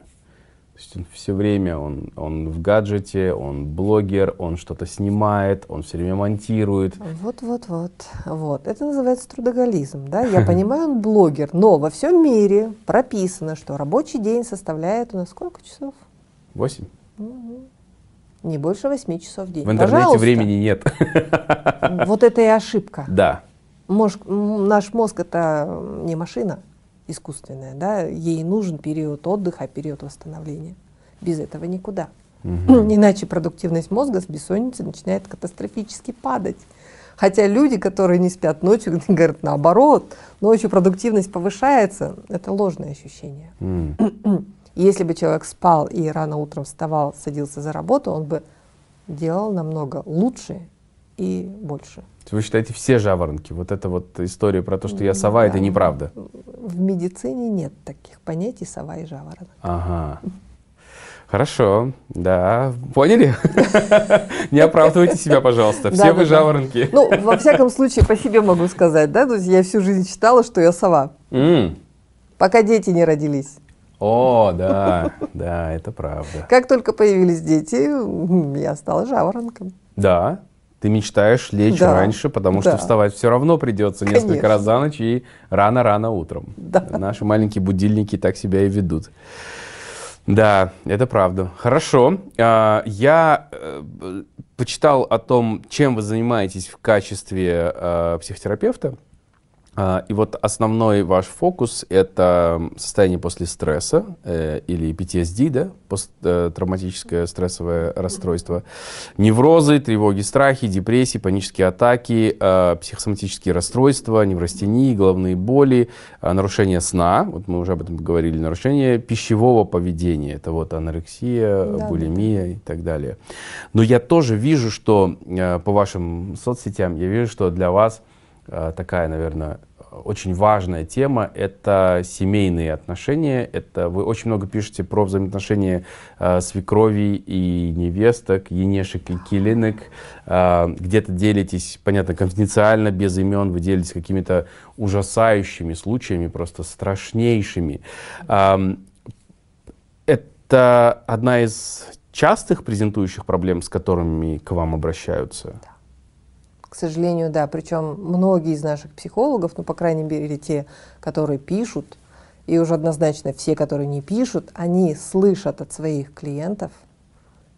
То есть он все время он, он в гаджете, он блогер, он что-то снимает, он все время монтирует. Вот-вот-вот. Вот. Это называется трудоголизм. Да? Я понимаю, он блогер, но во всем мире прописано, что рабочий день составляет у нас сколько часов? Восемь. Не больше восьми часов в день. В интернете Пожалуйста. времени нет. Вот это и ошибка. Да. Мозг, наш мозг это не машина искусственная, да, ей нужен период отдыха, период восстановления. Без этого никуда. Иначе продуктивность мозга с бессонницей начинает катастрофически падать. Хотя люди, которые не спят ночью, говорят наоборот, ночью продуктивность повышается, это ложное ощущение. М. Если бы человек спал и рано утром вставал, садился за работу, он бы делал намного лучше и больше. Вы считаете, все жаворонки? Вот эта вот история про то, что я сова, это Да. неправда. В медицине нет таких понятий сова и жаворонок. Ага. Хорошо, да, поняли? Не оправдывайте себя, пожалуйста. Все вы жаворонки. Ну, во всяком случае, по себе могу сказать, да, то есть я всю жизнь считала, что я сова, пока дети не родились. О, да, да, это правда. Как только появились дети, я стала жаворонком. Да, ты мечтаешь лечь Да, раньше, потому что да. вставать все равно придется несколько Конечно. раз за ночь и рано-рано утром. Да. Наши маленькие будильники так себя и ведут. Да, это правда. Хорошо. А, Я э, почитал о том, чем вы занимаетесь в качестве э, психотерапевта. А, И вот основной ваш фокус — это состояние после стресса э, или PTSD, да, посттравматическое стрессовое расстройство, неврозы, тревоги, страхи, депрессии, панические атаки, э, психосоматические расстройства, неврастении, головные боли, э, нарушение сна, вот мы уже об этом говорили, нарушение пищевого поведения, это вот анорексия, Да, да, булимия и так далее. Но я тоже вижу, что э, по вашим соцсетям, я вижу, что для вас э, такая, наверное, очень важная тема — это семейные отношения. Это вы очень много пишете про взаимоотношения э, свекрови и невесток, енешек и килинок. Э, где-то делитесь, понятно, конфиденциально, без имен, вы делитесь какими-то ужасающими случаями, просто страшнейшими. Ам, это одна из частых презентующих проблем, с которыми к вам обращаются? К сожалению, да. Причем многие из наших психологов, ну, по крайней мере, те, которые пишут, и уже однозначно все, которые не пишут, они слышат от своих клиентов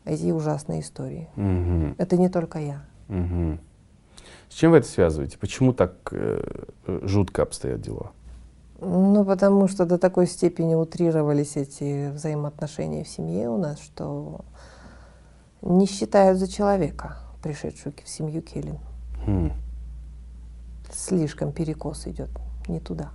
эти ужасные истории. Мгм. Это не только я. Мгм. С чем вы это связываете? Почему так э, жутко обстоят дела? Ну, потому что до такой степени утрировались эти взаимоотношения в семье у нас, что не считают за человека, пришедшую в семью Келлин. Хм. Слишком перекос идет не туда.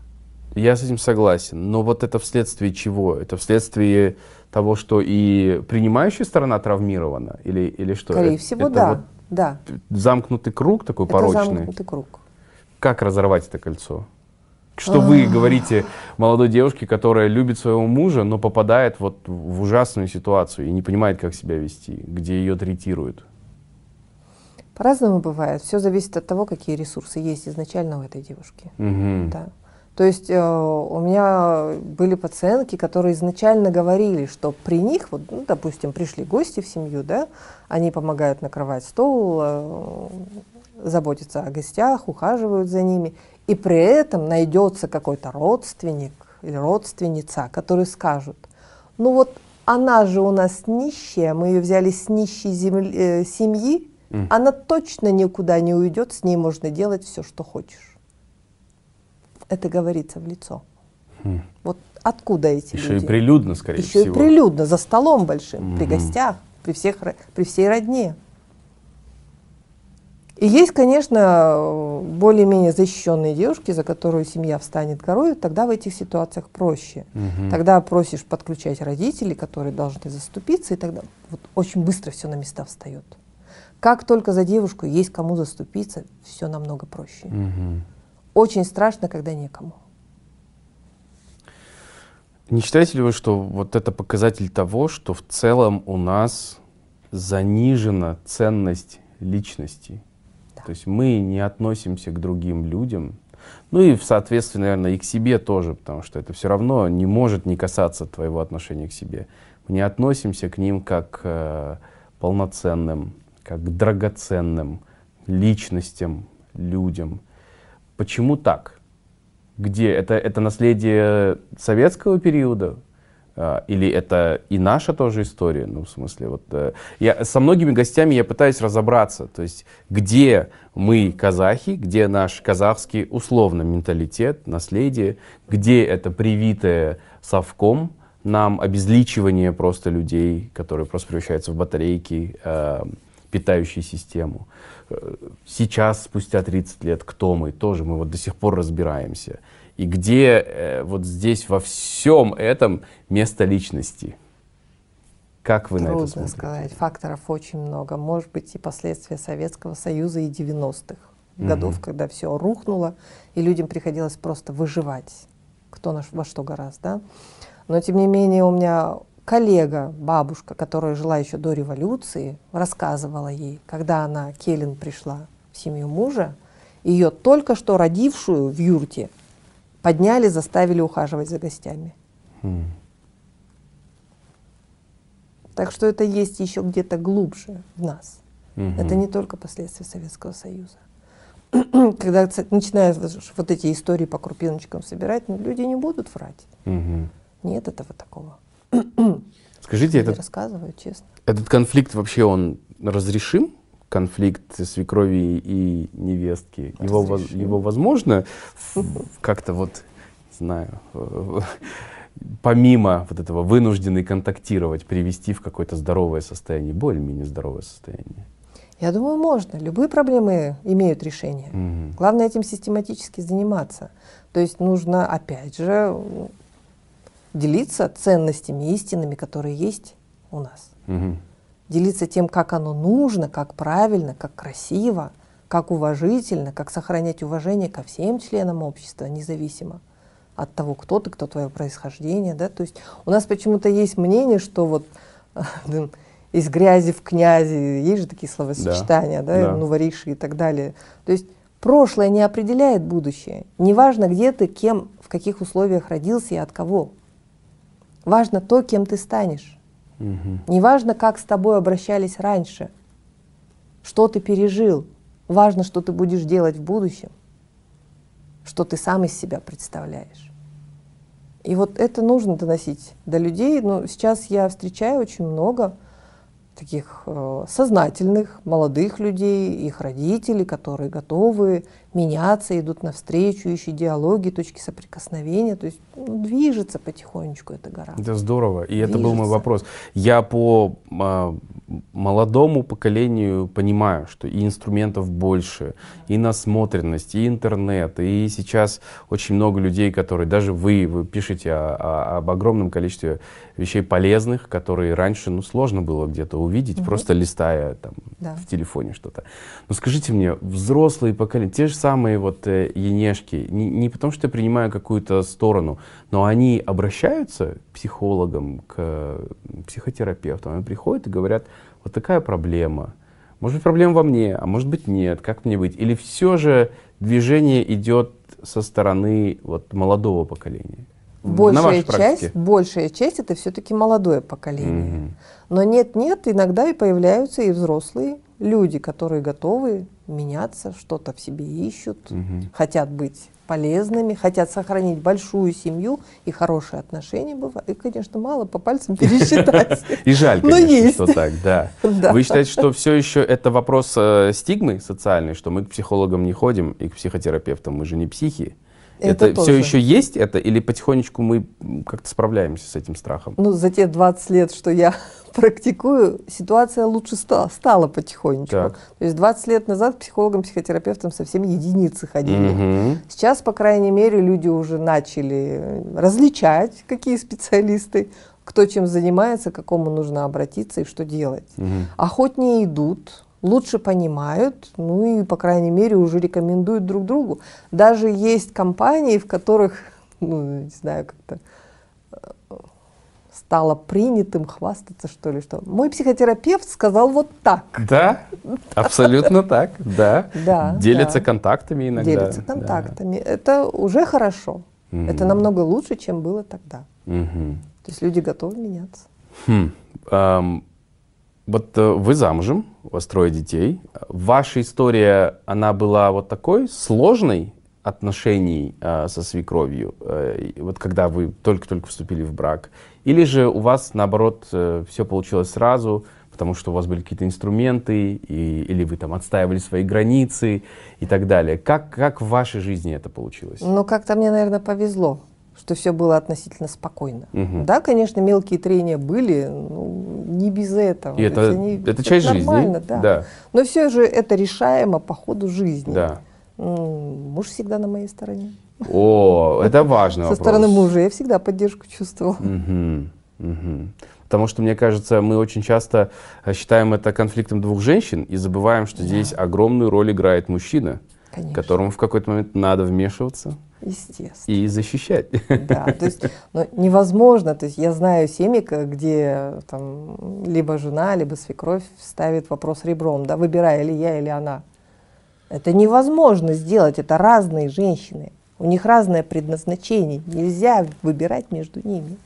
Я с этим согласен, но вот это вследствие чего? Это вследствие того, что и принимающая сторона травмирована? Или, или что? Скорее Это- всего, это да. вот да. замкнутый круг такой Это порочный? замкнутый круг. Как разорвать это кольцо? Что вы говорите молодой девушке, которая любит своего мужа, но попадает вот в ужасную ситуацию и не понимает, как себя вести, где ее третируют? По-разному бывает. Все зависит от того, какие ресурсы есть изначально у этой девушки. Мгм. Да. То есть э, у меня были пациентки, которые изначально говорили, что при них, вот, ну, допустим, пришли гости в семью, да, они помогают накрывать стол, э, заботятся о гостях, ухаживают за ними, и при этом найдется какой-то родственник или родственница, которые скажут, ну вот она же у нас нищая, мы ее взяли с нищей земли- э, семьи, Мгм. она точно никуда не уйдет, с ней можно делать все, что хочешь. Это говорится в лицо. Хм. Вот откуда эти Еще люди? и прилюдно, скорее Еще всего. и прилюдно, за столом большим, при Мгм. гостях, при, всех, при всей родне. И есть, конечно, более-менее защищенные девушки, за которую семья встанет горой, тогда в этих ситуациях проще. Мгм. Тогда просишь подключать родителей, которые должны заступиться, и тогда вот очень быстро все на места встает. Как только за девушку есть кому заступиться, все намного проще. Мгм. Очень страшно, когда некому. Не считаете ли вы, что вот это показатель того, что в целом у нас занижена ценность личности? Да. То есть мы не относимся к другим людям, ну и, соответственно, наверное, и к себе тоже, потому что это все равно не может не касаться твоего отношения к себе. Мы не относимся к ним как э, полноценным, как драгоценным личностям, людям. Почему так? где это, это наследие советского периода, а, или это и наша тоже история, ну, в смысле, вот, э, я, со многими гостями я пытаюсь разобраться, то есть, где мы, казахи, где наш казахский, условно, менталитет, наследие, где это привитое совком, нам обезличивание просто людей, которые просто превращаются в батарейки, э, питающие систему сейчас, спустя 30 лет, кто мы, тоже мы вот до сих пор разбираемся. И где э, вот здесь во всем этом место личности? Как вы Трудно на это смотрите? сказать. Факторов очень много. Может быть, и последствия Советского Союза и 90-х годов, угу. когда все рухнуло, и людям приходилось просто выживать, кто на, во что гораздо. Да? Но, тем не менее, у меня коллега, бабушка, которая жила еще до революции, рассказывала ей, когда она, Келлин, пришла в семью мужа, ее только что родившую в юрте подняли, заставили ухаживать за гостями. Mm. Так что это есть еще где-то глубже в нас. Mm-hmm. Это не только последствия Советского Союза. Когда начинают вот эти истории по крупиночкам собирать, ну, люди не будут врать. Mm-hmm. Нет этого такого. Скажите, этот, рассказываю, честно. этот конфликт вообще он разрешим? Конфликт свекрови и невестки. Его, его возможно как-то вот, знаю, помимо вот этого вынужденный контактировать, привести в какое-то здоровое состояние, более-менее здоровое состояние? Я думаю, можно. Любые проблемы имеют решение. Угу. Главное этим систематически заниматься. То есть нужно, опять же, делиться ценностями, истинами, которые есть у нас. Угу. Делиться тем, как оно нужно, как правильно, как красиво, как уважительно, как сохранять уважение ко всем членам общества, независимо от того, кто ты, кто твое происхождение. Да? То есть у нас почему-то есть мнение, что вот из грязи в князи, есть же такие словосочетания, да, да, да. нувориши и так далее. То есть прошлое не определяет будущее. Неважно, где ты, кем, в каких условиях родился и от кого. Важно то, кем ты станешь. Угу. Не важно, как с тобой обращались раньше, что ты пережил. Важно, что ты будешь делать в будущем, что ты сам из себя представляешь. И вот это нужно доносить до людей. Но сейчас я встречаю очень много таких э, сознательных, молодых людей, их родителей, которые готовы меняться, идут навстречу, ищут диалоги, точки соприкосновения. То есть ну, движется потихонечку эта гора. Это здорово. И движется. это был мой вопрос. Я по э, молодому поколению понимаю, что и инструментов больше, и насмотренность, и интернет, и сейчас очень много людей, которые, даже вы, вы пишете о, о, об огромном количестве вещей полезных, которые раньше ну, сложно было где-то увидеть, угу. просто листая там, да. в телефоне что-то. Но скажите мне, взрослые поколения, те же самые вот э, енешки, не, не потому что я принимаю какую-то сторону, но они обращаются к психологам, к психотерапевтам, они приходят и говорят, вот такая проблема, может быть проблема во мне, а может быть нет, как мне быть? Или все же движение идет со стороны вот, молодого поколения? Большая часть, большая часть это все-таки молодое поколение. Mm-hmm. Но нет-нет, иногда и появляются и взрослые люди, которые готовы меняться, что-то в себе ищут, Mm-hmm. хотят быть полезными, хотят сохранить большую семью и хорошие отношения бывают. И, конечно, мало по пальцам пересчитать. И жаль, конечно, что так, да. Вы считаете, что все еще это вопрос э, стигмы социальной, что мы к психологам не ходим и к психотерапевтам, мы же не психи? Это, это все еще есть это, или потихонечку мы как-то справляемся с этим страхом? Ну, за те 20 лет, что я практикую, ситуация лучше стала, стала потихонечку. Так. То есть 20 лет назад к психологам, психотерапевтам совсем единицы ходили. Угу. Сейчас, по крайней мере, люди уже начали различать, какие специалисты, кто чем занимается, к какому нужно обратиться и что делать. Угу. Охотнее идут, лучше понимают, ну и, по крайней мере, уже рекомендуют друг другу. Даже есть компании, в которых, ну, не знаю, как-то стало принятым хвастаться, что ли, что мой психотерапевт сказал вот так. Да, абсолютно так, да. Да. Делятся да. контактами иногда. Делятся контактами. Это уже хорошо. Это намного лучше, чем было тогда. То есть люди готовы меняться. Хм. Вот э, вы замужем, у вас трое детей. Ваша история, она была вот такой сложной отношений э, со свекровью, э, вот когда вы только-только вступили в брак? Или же у вас, наоборот, все получилось сразу, потому что у вас были какие-то инструменты, и, или вы там отстаивали свои границы и так далее? Как, как в вашей жизни это получилось? Но как-то мне, наверное, повезло, что все было относительно спокойно. Мгм. Да, конечно, мелкие трения были, ну, не без этого. И это, они- это часть жизни. нормально, да. да. Но все же это решаемо по ходу жизни. да. Муж всегда на моей стороне. О, это важный Со вопрос. стороны мужа я всегда поддержку чувствовала. Потому что, мне кажется, мы очень часто э, считаем это конфликтом двух женщин и забываем, что здесь огромную роль играет мужчина, Конечно. которому в какой-то момент надо вмешиваться Естественно. и защищать. Да, то есть ну, невозможно. То есть я знаю семьи, где там либо жена, либо свекровь ставит вопрос ребром, да, выбирай или я, или она. Это невозможно сделать, это разные женщины. У них разное предназначение. Нельзя выбирать между ними.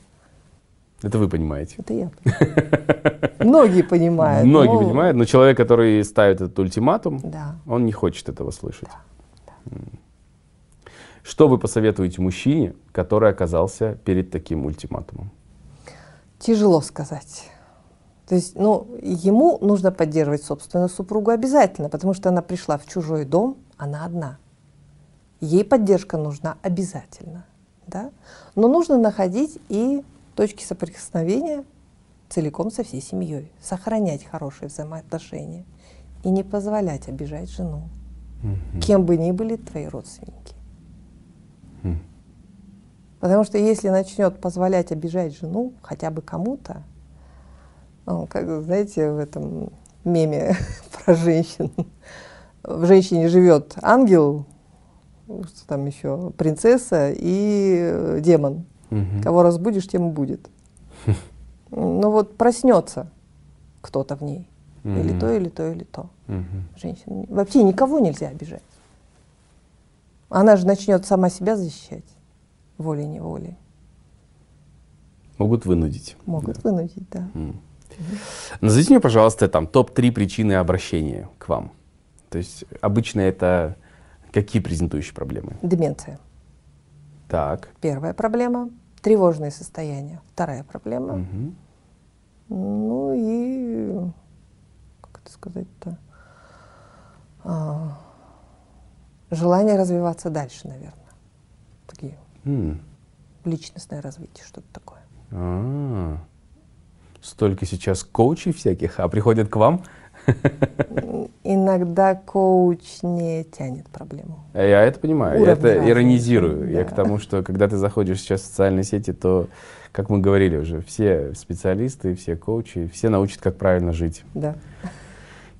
Это вы понимаете. Это я понимаю. Многие понимают. Многие но- понимают, но человек, который ставит этот ультиматум, Да. он не хочет этого слышать. Что вы посоветуете мужчине, который оказался перед таким ультиматумом? Тяжело сказать. То есть, ну, ему нужно поддерживать собственную супругу обязательно, потому что она пришла в чужой дом, она одна. Ей поддержка нужна обязательно. Да? Но нужно находить и точки соприкосновения целиком со всей семьей, сохранять хорошие взаимоотношения и не позволять обижать жену, кем бы ни были твои родственники. Мгм. Потому что если начнет позволять обижать жену хотя бы кому-то, ну, как знаете, в этом меме про женщин, в женщине живет ангел, что там еще, принцесса и э, демон. Мгм. Кого разбудишь, тем будет. Ну вот проснется кто-то в ней. Или Мгм. то, или то, или то. Мгм. Женщин. Вообще никого нельзя обижать. Она же начнет сама себя защищать волей-неволей. Могут вынудить. Могут вынудить, да. М. Назовите мне, пожалуйста, там топ-3 причины обращения к вам. То есть обычно это какие презентующие проблемы? Деменция. Так. Первая проблема. Тревожные состояния. Вторая проблема. Мгм. Ну и, как это сказать-то, А, желание развиваться дальше, наверное. Такие М. личностное развитие, что-то такое. А. Столько сейчас коучей всяких, а приходят к вам? Иногда коуч не тянет проблему. Я это понимаю, я Уровни это разные. иронизирую. Я Да. к тому, что когда ты заходишь сейчас в социальные сети, то, как мы говорили уже, все специалисты, все коучи, все научат, как правильно жить. Да.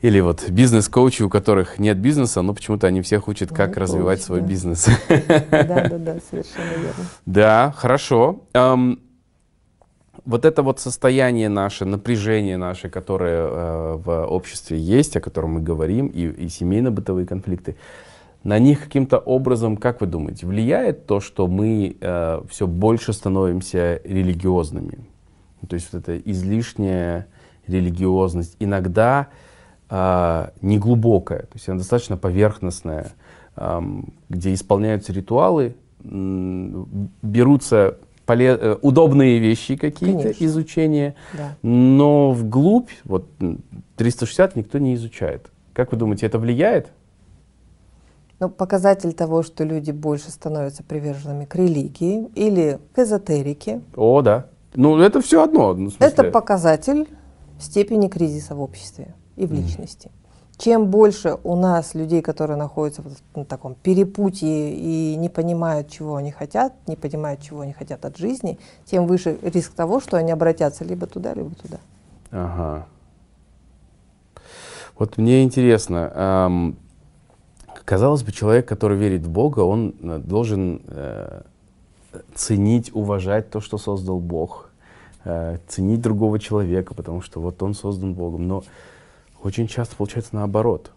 Или вот бизнес-коучи, у которых нет бизнеса, но почему-то они всех учат, Ну, как и развивать коучи, свой да. бизнес. Да, да, да, совершенно верно. Да, хорошо. Вот это вот состояние наше, напряжение наше, которое э, в обществе есть, о котором мы говорим, и, и семейно-бытовые конфликты, на них каким-то образом, как вы думаете, влияет то, что мы все больше становимся религиозными? То есть вот эта излишняя религиозность иногда э, неглубокая, то есть она достаточно поверхностная, ам, где исполняются ритуалы, берутся поле- э, удобные вещи какие-то, изучения, Да. но вглубь, вот м, 360 никто не изучает. Как вы думаете, это влияет? Ну, показатель того, что люди больше становятся приверженными к религии или к эзотерике, О, да. Ну, это все одно. ну, это показатель степени кризиса в обществе и в личности. Чем больше у нас людей, которые находятся на таком перепутье и не понимают, чего они хотят, не понимают, чего они хотят от жизни, тем выше риск того, что они обратятся либо туда, либо туда. Ага. Вот мне интересно, ам, казалось бы, человек, который верит в Бога, он э, должен э, ценить, уважать то, что создал Бог, э, ценить другого человека, потому что вот он создан Богом. Но очень часто получается наоборот.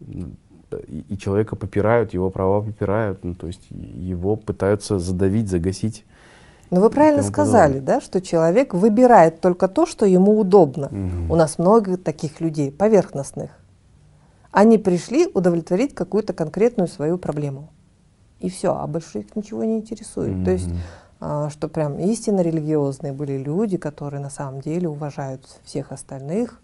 И, и человека попирают, его права попирают, ну, то есть его пытаются задавить, загасить. Но вы правильно сказали, подобное. да, что человек выбирает только то, что ему удобно. Мгм. У нас много таких людей, поверхностных. Они пришли удовлетворить какую-то конкретную свою проблему. И все, а больше их ничего не интересует. То есть, а, что прям истинно религиозные были люди, которые на самом деле уважают всех остальных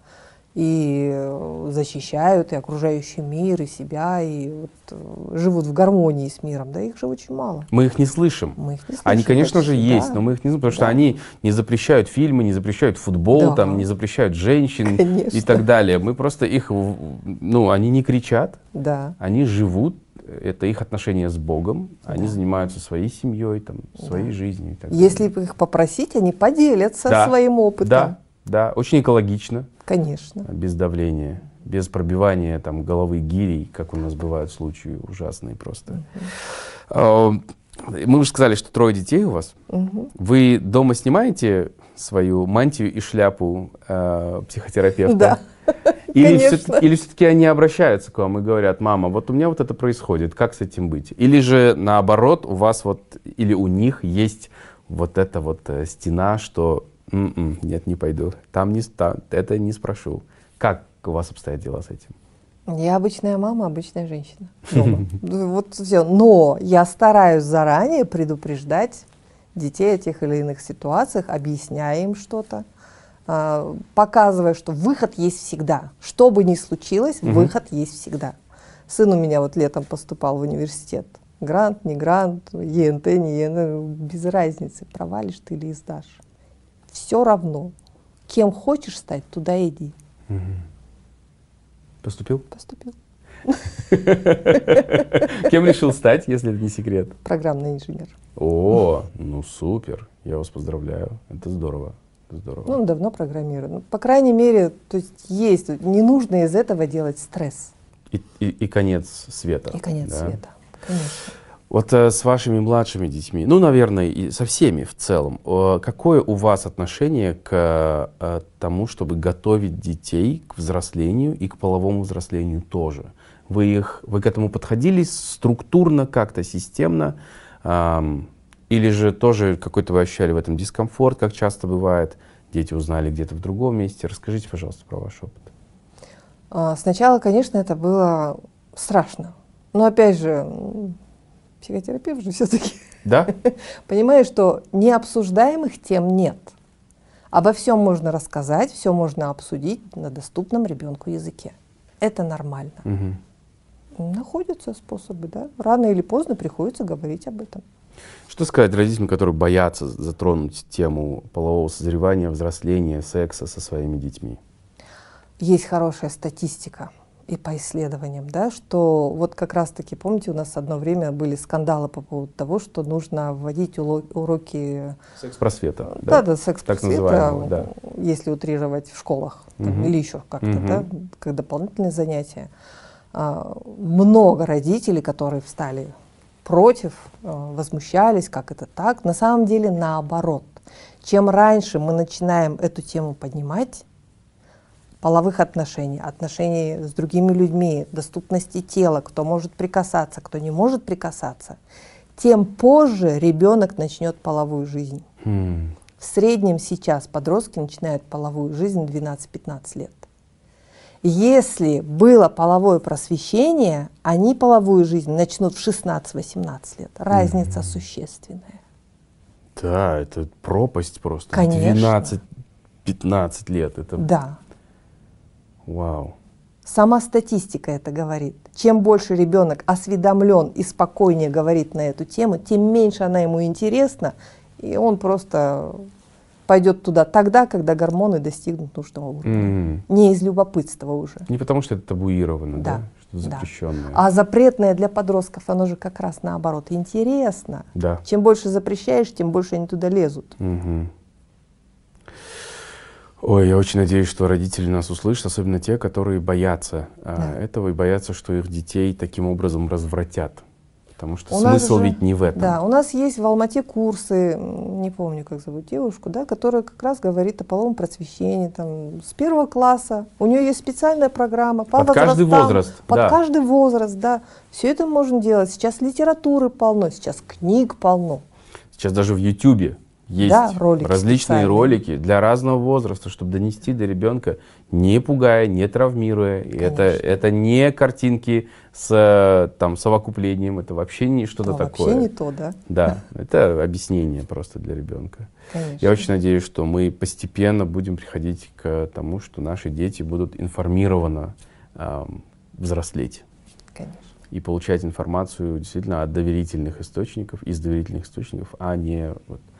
и э, защищают и окружающий мир, и себя, и вот, э, живут в гармонии с миром. Да их же очень мало. Мы их не слышим. Мы их не Они, слышим конечно же, есть, да. но мы их не знаем, потому что Да. они не запрещают фильмы, не запрещают футбол, Да. там, не запрещают женщин и Конечно. так далее. Мы просто их, ну, они не кричат, Да. они живут, это их отношения с Богом, они Да. занимаются своей семьей, там, своей жизнью и так Если далее. их попросить, они поделятся Да. своим опытом. Да, да, очень экологично, Конечно. без давления, без пробивания там головы гирей, как у нас бывают случаи ужасные просто. А, Мы уже сказали, что трое детей у вас. Мгм. Вы дома снимаете свою мантию и шляпу э, психотерапевта? Да. Или все-таки, или все-таки они обращаются к вам и говорят, мама, вот у меня вот это происходит, как с этим быть? Или же наоборот, у вас вот, или у них есть вот эта вот э, стена, что «М-м, нет, не пойду, там не, ста- это не спрошу. Как у вас обстоят дела с этим? Я обычная мама, обычная женщина. Вот все. Но я стараюсь заранее предупреждать детей о тех или иных ситуациях, объясняя им что-то, а, показывая, что выход есть всегда. Что бы ни случилось, выход есть всегда. Сын у меня вот летом поступал в университет. Грант, не грант, ЕНТ, не ЕНТ, без разницы, провалишь ты или сдашь. Все равно. Кем хочешь стать, туда иди. Поступил? Поступил. Кем решил стать, если это не секрет? Программный инженер. О, ну супер, я вас поздравляю, это здорово, здорово. Ну, давно программирует. Ну, по крайней мере, то есть есть. Не нужно из этого делать стресс И, и- и конец света. и конец да? света. Конечно. Вот э, с вашими младшими детьми, ну, наверное, и со всеми в целом, э, какое у вас отношение к э, тому, чтобы готовить детей к взрослению и к половому взрослению тоже? Вы, их, вы к этому подходили структурно, как-то системно? Или же тоже какой-то вы ощущали в этом дискомфорт, как часто бывает? Дети узнали где-то в другом месте. Расскажите, пожалуйста, про ваш опыт. А, Сначала, конечно, это было страшно. Но опять же, психотерапевт же все-таки Да? понимаешь, что необсуждаемых тем нет. Обо всем можно рассказать, все можно обсудить на доступном ребенку языке. Это нормально. Мгм. Находятся способы, да. Рано или поздно приходится говорить об этом. Что сказать родителям, которые боятся затронуть тему полового созревания, взросления, секса со своими детьми? Есть хорошая статистика и по исследованиям, да, что вот как раз-таки, помните, у нас одно время были скандалы по поводу того, что нужно вводить уроки Секс-просвета. да, да, секс Так называемого, да. если утрировать в школах там, Мгм. или еще как-то, Мгм. да, как дополнительные занятия. А, много родителей, которые встали против, а, возмущались, как это так. На самом деле наоборот. Чем раньше мы начинаем эту тему поднимать, половых отношений, отношений с другими людьми, доступности тела, кто может прикасаться, кто не может прикасаться, тем позже ребенок начнет половую жизнь. Хм. В среднем сейчас подростки начинают половую жизнь в 12-15 лет. Если было половое просвещение, они половую жизнь начнут в 16-18 лет. Разница существенная. Да, это пропасть просто. Конечно. 12-15 лет. Это Да. Вау. Сама статистика это говорит. Чем больше ребенок осведомлен и спокойнее говорит на эту тему, тем меньше она ему интересна, и он просто пойдет туда тогда, когда гормоны достигнут нужного уровня. М. Не из любопытства уже. Не потому, что это табуировано, да? Да, Что да. запрещенное. А запретное для подростков, оно же как раз наоборот интересно. Да. Чем больше запрещаешь, тем больше они туда лезут. Мгм. Ой, я очень надеюсь, что родители нас услышат, особенно те, которые боятся а, Да. этого и боятся, что их детей таким образом развратят. Потому что У смысл же- ведь не в этом. Да, у нас есть в Алмате курсы, не помню, как зовут девушку, да, которая как раз говорит о половом просвещении, там, с первого класса. У нее есть специальная программа по Под каждый возраст, Под да. каждый возраст, да. Все это можно делать. Сейчас литературы полно, сейчас книг полно. Сейчас даже в Ютубе есть Да, ролики различные ролики для разного возраста, чтобы донести до ребенка, не пугая, не травмируя. И это, Конечно. это не картинки с э, там, совокуплением, это вообще не что-то Но такое. вообще не то, да. Да, это объяснение просто для ребенка. Конечно. Я очень надеюсь, что мы постепенно будем приходить к тому, что наши дети будут информированно ам, взрослеть Конечно. и получать информацию действительно от доверительных источников, из доверительных источников, а не вот, э,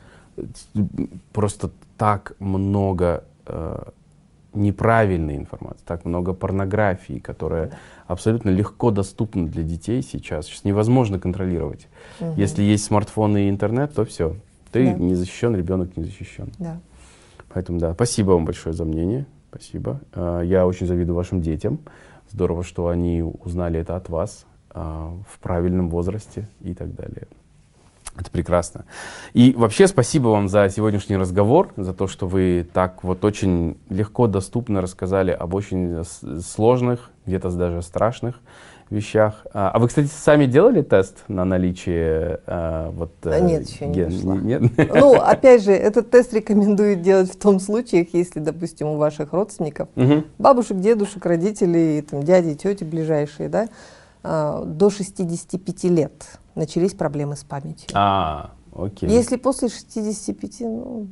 просто так много э, неправильной информации, так много порнографии, которая абсолютно легко доступна для детей сейчас. Сейчас невозможно контролировать. Если есть смартфон и интернет, то все. Ты Да. не защищен, ребенок не защищен. Да. Поэтому да, спасибо вам большое за мнение. Спасибо. А, Я очень завидую вашим детям. Здорово, что они узнали это от вас а, в правильном возрасте и так далее. Это прекрасно. И вообще спасибо вам за сегодняшний разговор, за то, что вы так вот очень легко, доступно рассказали об очень сложных, где-то даже страшных вещах. А а вы, кстати, сами делали тест на наличие а, вот... А нет, еще не ген- дошла. Нет? Ну, опять же, этот тест рекомендуют делать в том случае, если, допустим, у ваших родственников Мгм. бабушек, дедушек, родителей, там, дяди, тети ближайшие, да, до 65 лет начались проблемы с памятью. А, окей. Если после 65, ну,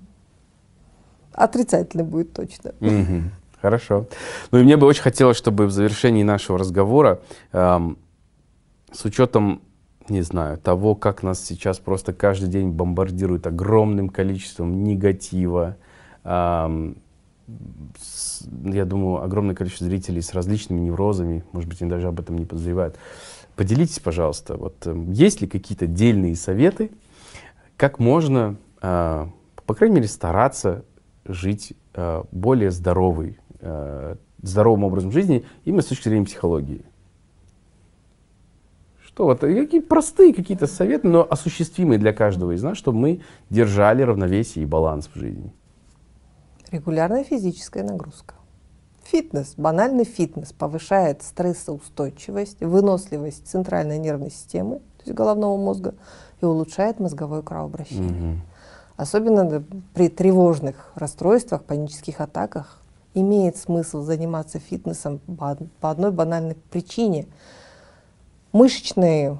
отрицательно будет точно. Мгм. Хорошо. Ну и мне бы очень хотелось, чтобы в завершении нашего разговора, эм, с учетом, не знаю, того, как нас сейчас просто каждый день бомбардируют огромным количеством негатива, эм, я думаю, огромное количество зрителей с различными неврозами, может быть, они даже об этом не подозревают. Поделитесь, пожалуйста, вот эм, есть ли какие-то дельные советы, как можно, э, по крайней мере, стараться жить э, более здоровый, э, здоровым образом жизни именно с точки зрения психологии? Что вот, какие простые какие-то советы, но осуществимые для каждого из нас, чтобы мы держали равновесие и баланс в жизни. Регулярная физическая нагрузка. Фитнес, банальный фитнес повышает стрессоустойчивость, выносливость центральной нервной системы, то есть головного мозга, и улучшает мозговое кровообращение. Мгм. Особенно при тревожных расстройствах, панических атаках имеет смысл заниматься фитнесом по од- по одной банальной причине. Мышечные,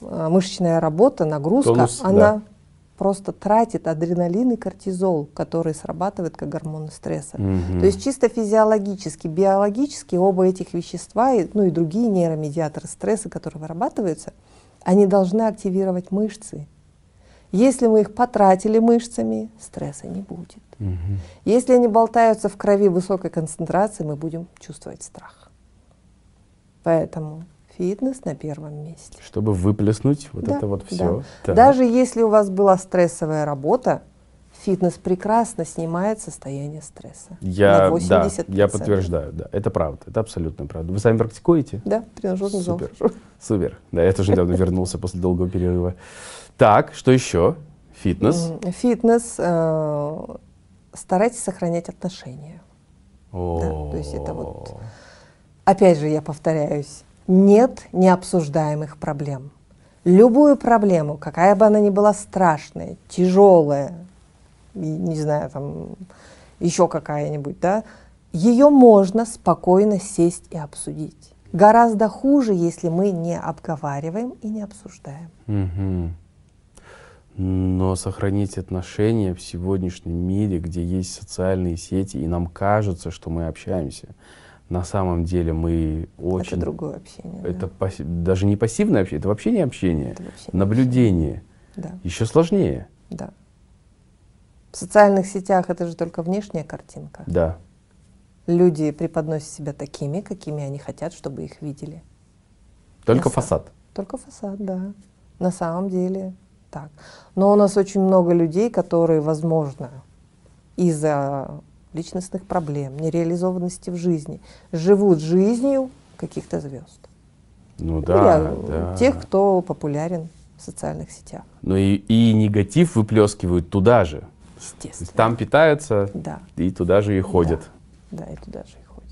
э, мышечная работа, нагрузка, Тонус, она да. Просто тратит адреналин и кортизол, которые срабатывают как гормоны стресса. Мгм. То есть чисто физиологически, биологически оба этих вещества, и- ну и другие нейромедиаторы стресса, которые вырабатываются, они должны активировать мышцы. Если мы их потратили мышцами, стресса не будет. Мгм. Если они болтаются в крови высокой концентрации, мы будем чувствовать страх. Поэтому фитнес на первом месте. Чтобы выплеснуть вот Да, это вот да. все. Даже если у вас была стрессовая работа, фитнес прекрасно снимает состояние стресса. Я, на да, 80%. я подтверждаю, да, это правда, это абсолютно правда. Вы сами практикуете? Да, тренажерный зал. Супер. Супер. Да, я тоже недавно вернулся после долгого перерыва. Так, что еще? Фитнес. Фитнес. э, старайтесь сохранять отношения. О, то есть это вот- Опять же, я повторяюсь, нет необсуждаемых проблем. Любую проблему, какая бы она ни была страшная, тяжелая, не знаю, там еще какая-нибудь, да, ее можно спокойно сесть и обсудить. Гораздо хуже, если мы не обговариваем и не обсуждаем. Мгм. Но сохранить отношения в сегодняшнем мире, где есть социальные сети, и нам кажется, что мы общаемся, на самом деле мы очень... Это другое общение. да. Это пасси- даже не пассивное общение, это вообще не общение. Это вообще не Наблюдение. Да, Еще сложнее. да. В социальных сетях это же только внешняя картинка. Да. Люди преподносят себя такими, какими они хотят, чтобы их видели. Только На са- фасад. Только фасад, да. На самом деле так. Но у нас очень много людей, которые, возможно, из-за личностных проблем, нереализованности в жизни, живут жизнью каких-то звезд. Ну Или, да, а, да. Тех, кто популярен в социальных сетях. Ну и, и негатив выплескивают туда же. Естественно. Там питаются Да, и туда же и ходят. да, и туда же и ходят.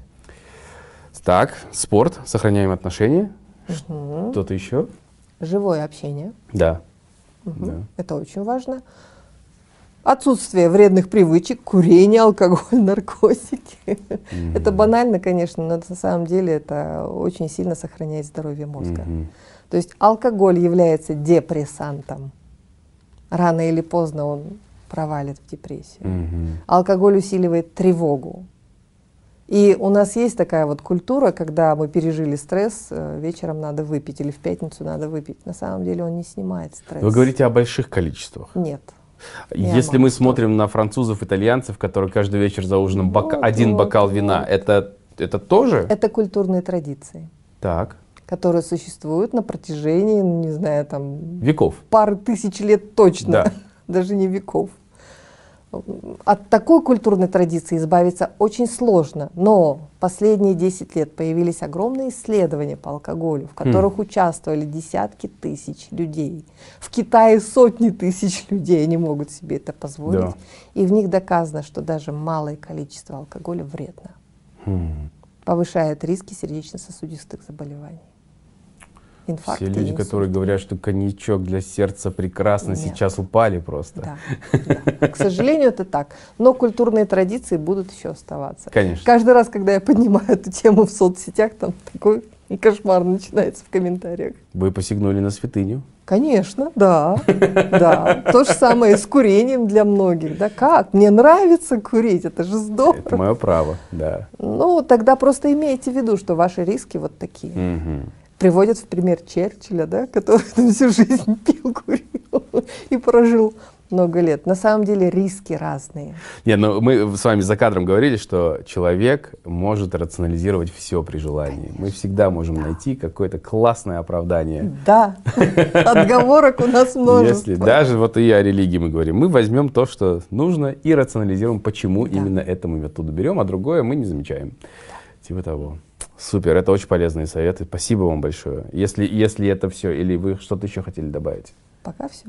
Так, спорт, сохраняем отношения. Что-то еще? Живое общение. Да. Мгм. Да. Это очень важно. Отсутствие вредных привычек, курение, алкоголь, наркотики. Это банально, конечно, но на самом деле это очень сильно сохраняет здоровье мозга. Мгм. То есть алкоголь является депрессантом. Рано или поздно он провалит в депрессию. Мгм. Алкоголь усиливает тревогу. И у нас есть такая вот культура, когда мы пережили стресс, э, вечером надо выпить или в пятницу надо выпить. На самом деле он не снимает стресс. Вы говорите о больших количествах. Нет. Я Если мы смотрим на французов, итальянцев, которые каждый вечер за ужином бока- Вот, один вот, бокал вина, вот. это, это тоже? Это культурные традиции, Так. которые существуют на протяжении, ну, не знаю, там Веков. пары тысяч лет точно, Да. даже не веков. От такой культурной традиции избавиться очень сложно, но последние 10 лет появились огромные исследования по алкоголю, в которых участвовали десятки тысяч людей. В Китае сотни тысяч людей не могут себе это позволить. Да. И в них доказано, что даже малое количество алкоголя вредно. Хм. Повышает риски сердечно-сосудистых заболеваний. Инфаркты, Все люди, инсульты. которые говорят, что коньячок для сердца прекрасно, Нет. сейчас упали просто. Да, да. К сожалению, это так. Но культурные традиции будут еще оставаться. Конечно. Каждый раз, когда я поднимаю эту тему в соцсетях, там такой кошмар начинается в комментариях. Вы посягнули на святыню. Конечно, да, да. То же самое с курением для многих. Да как? Мне нравится курить, это же здорово. Это мое право, да. Ну, тогда просто имейте в виду, что ваши риски вот такие. Мгм. Приводят в пример Черчилля, да, который там всю жизнь пил, курил и прожил много лет. На самом деле риски разные. Не, ну мы с вами за кадром говорили, что человек может рационализировать все при желании. Мы всегда можем найти какое-то классное оправдание. Да, отговорок у нас множество. Если даже вот и о религии мы говорим, мы возьмем то, что нужно, и рационализируем, почему Да. именно это мы оттуда берем, а другое мы не замечаем. Типа того. Супер, это очень полезные советы. Спасибо вам большое. Если, если это все, или вы что-то еще хотели добавить? Пока все.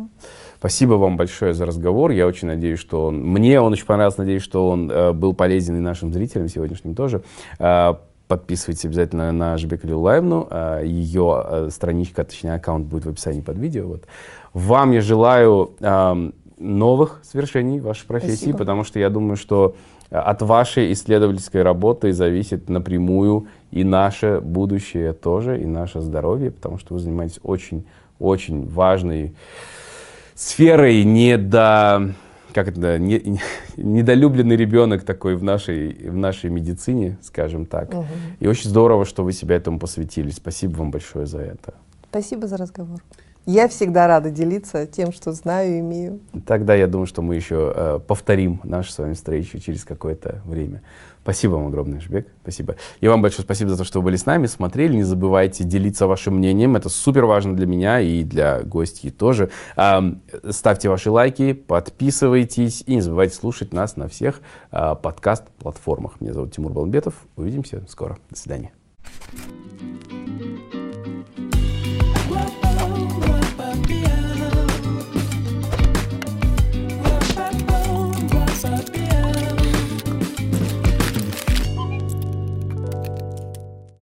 Спасибо вам большое за разговор. Я очень надеюсь, что он... Мне он очень понравился. Надеюсь, что он э, был полезен и нашим зрителям сегодняшним тоже. Э, подписывайтесь обязательно на Жбек Лайвну. Э, ее э, страничка, точнее аккаунт будет в описании под видео. Вот. Вам я желаю эм, новых свершений в вашей профессии, Спасибо. потому что я думаю, что э, от вашей исследовательской работы зависит напрямую и наше будущее тоже, и наше здоровье, потому что вы занимаетесь очень-очень важной сферой недо, как это, не- не- недолюбленный ребенок такой в нашей, в нашей медицине, скажем так. И очень здорово, что вы себя этому посвятили. Спасибо вам большое за это. Спасибо за разговор. Я всегда рада делиться тем, что знаю и имею. Тогда я думаю, что мы еще э, повторим нашу с вами встречу через какое-то время. Спасибо вам огромное, Жбек. Спасибо. И вам большое спасибо за то, что вы были с нами, смотрели. Не забывайте делиться вашим мнением. Это супер важно для меня и для гостей тоже. Ставьте ваши лайки, подписывайтесь и не забывайте слушать нас на всех подкаст-платформах. Меня зовут Тимур Балмбетов. Увидимся скоро. До свидания. What's?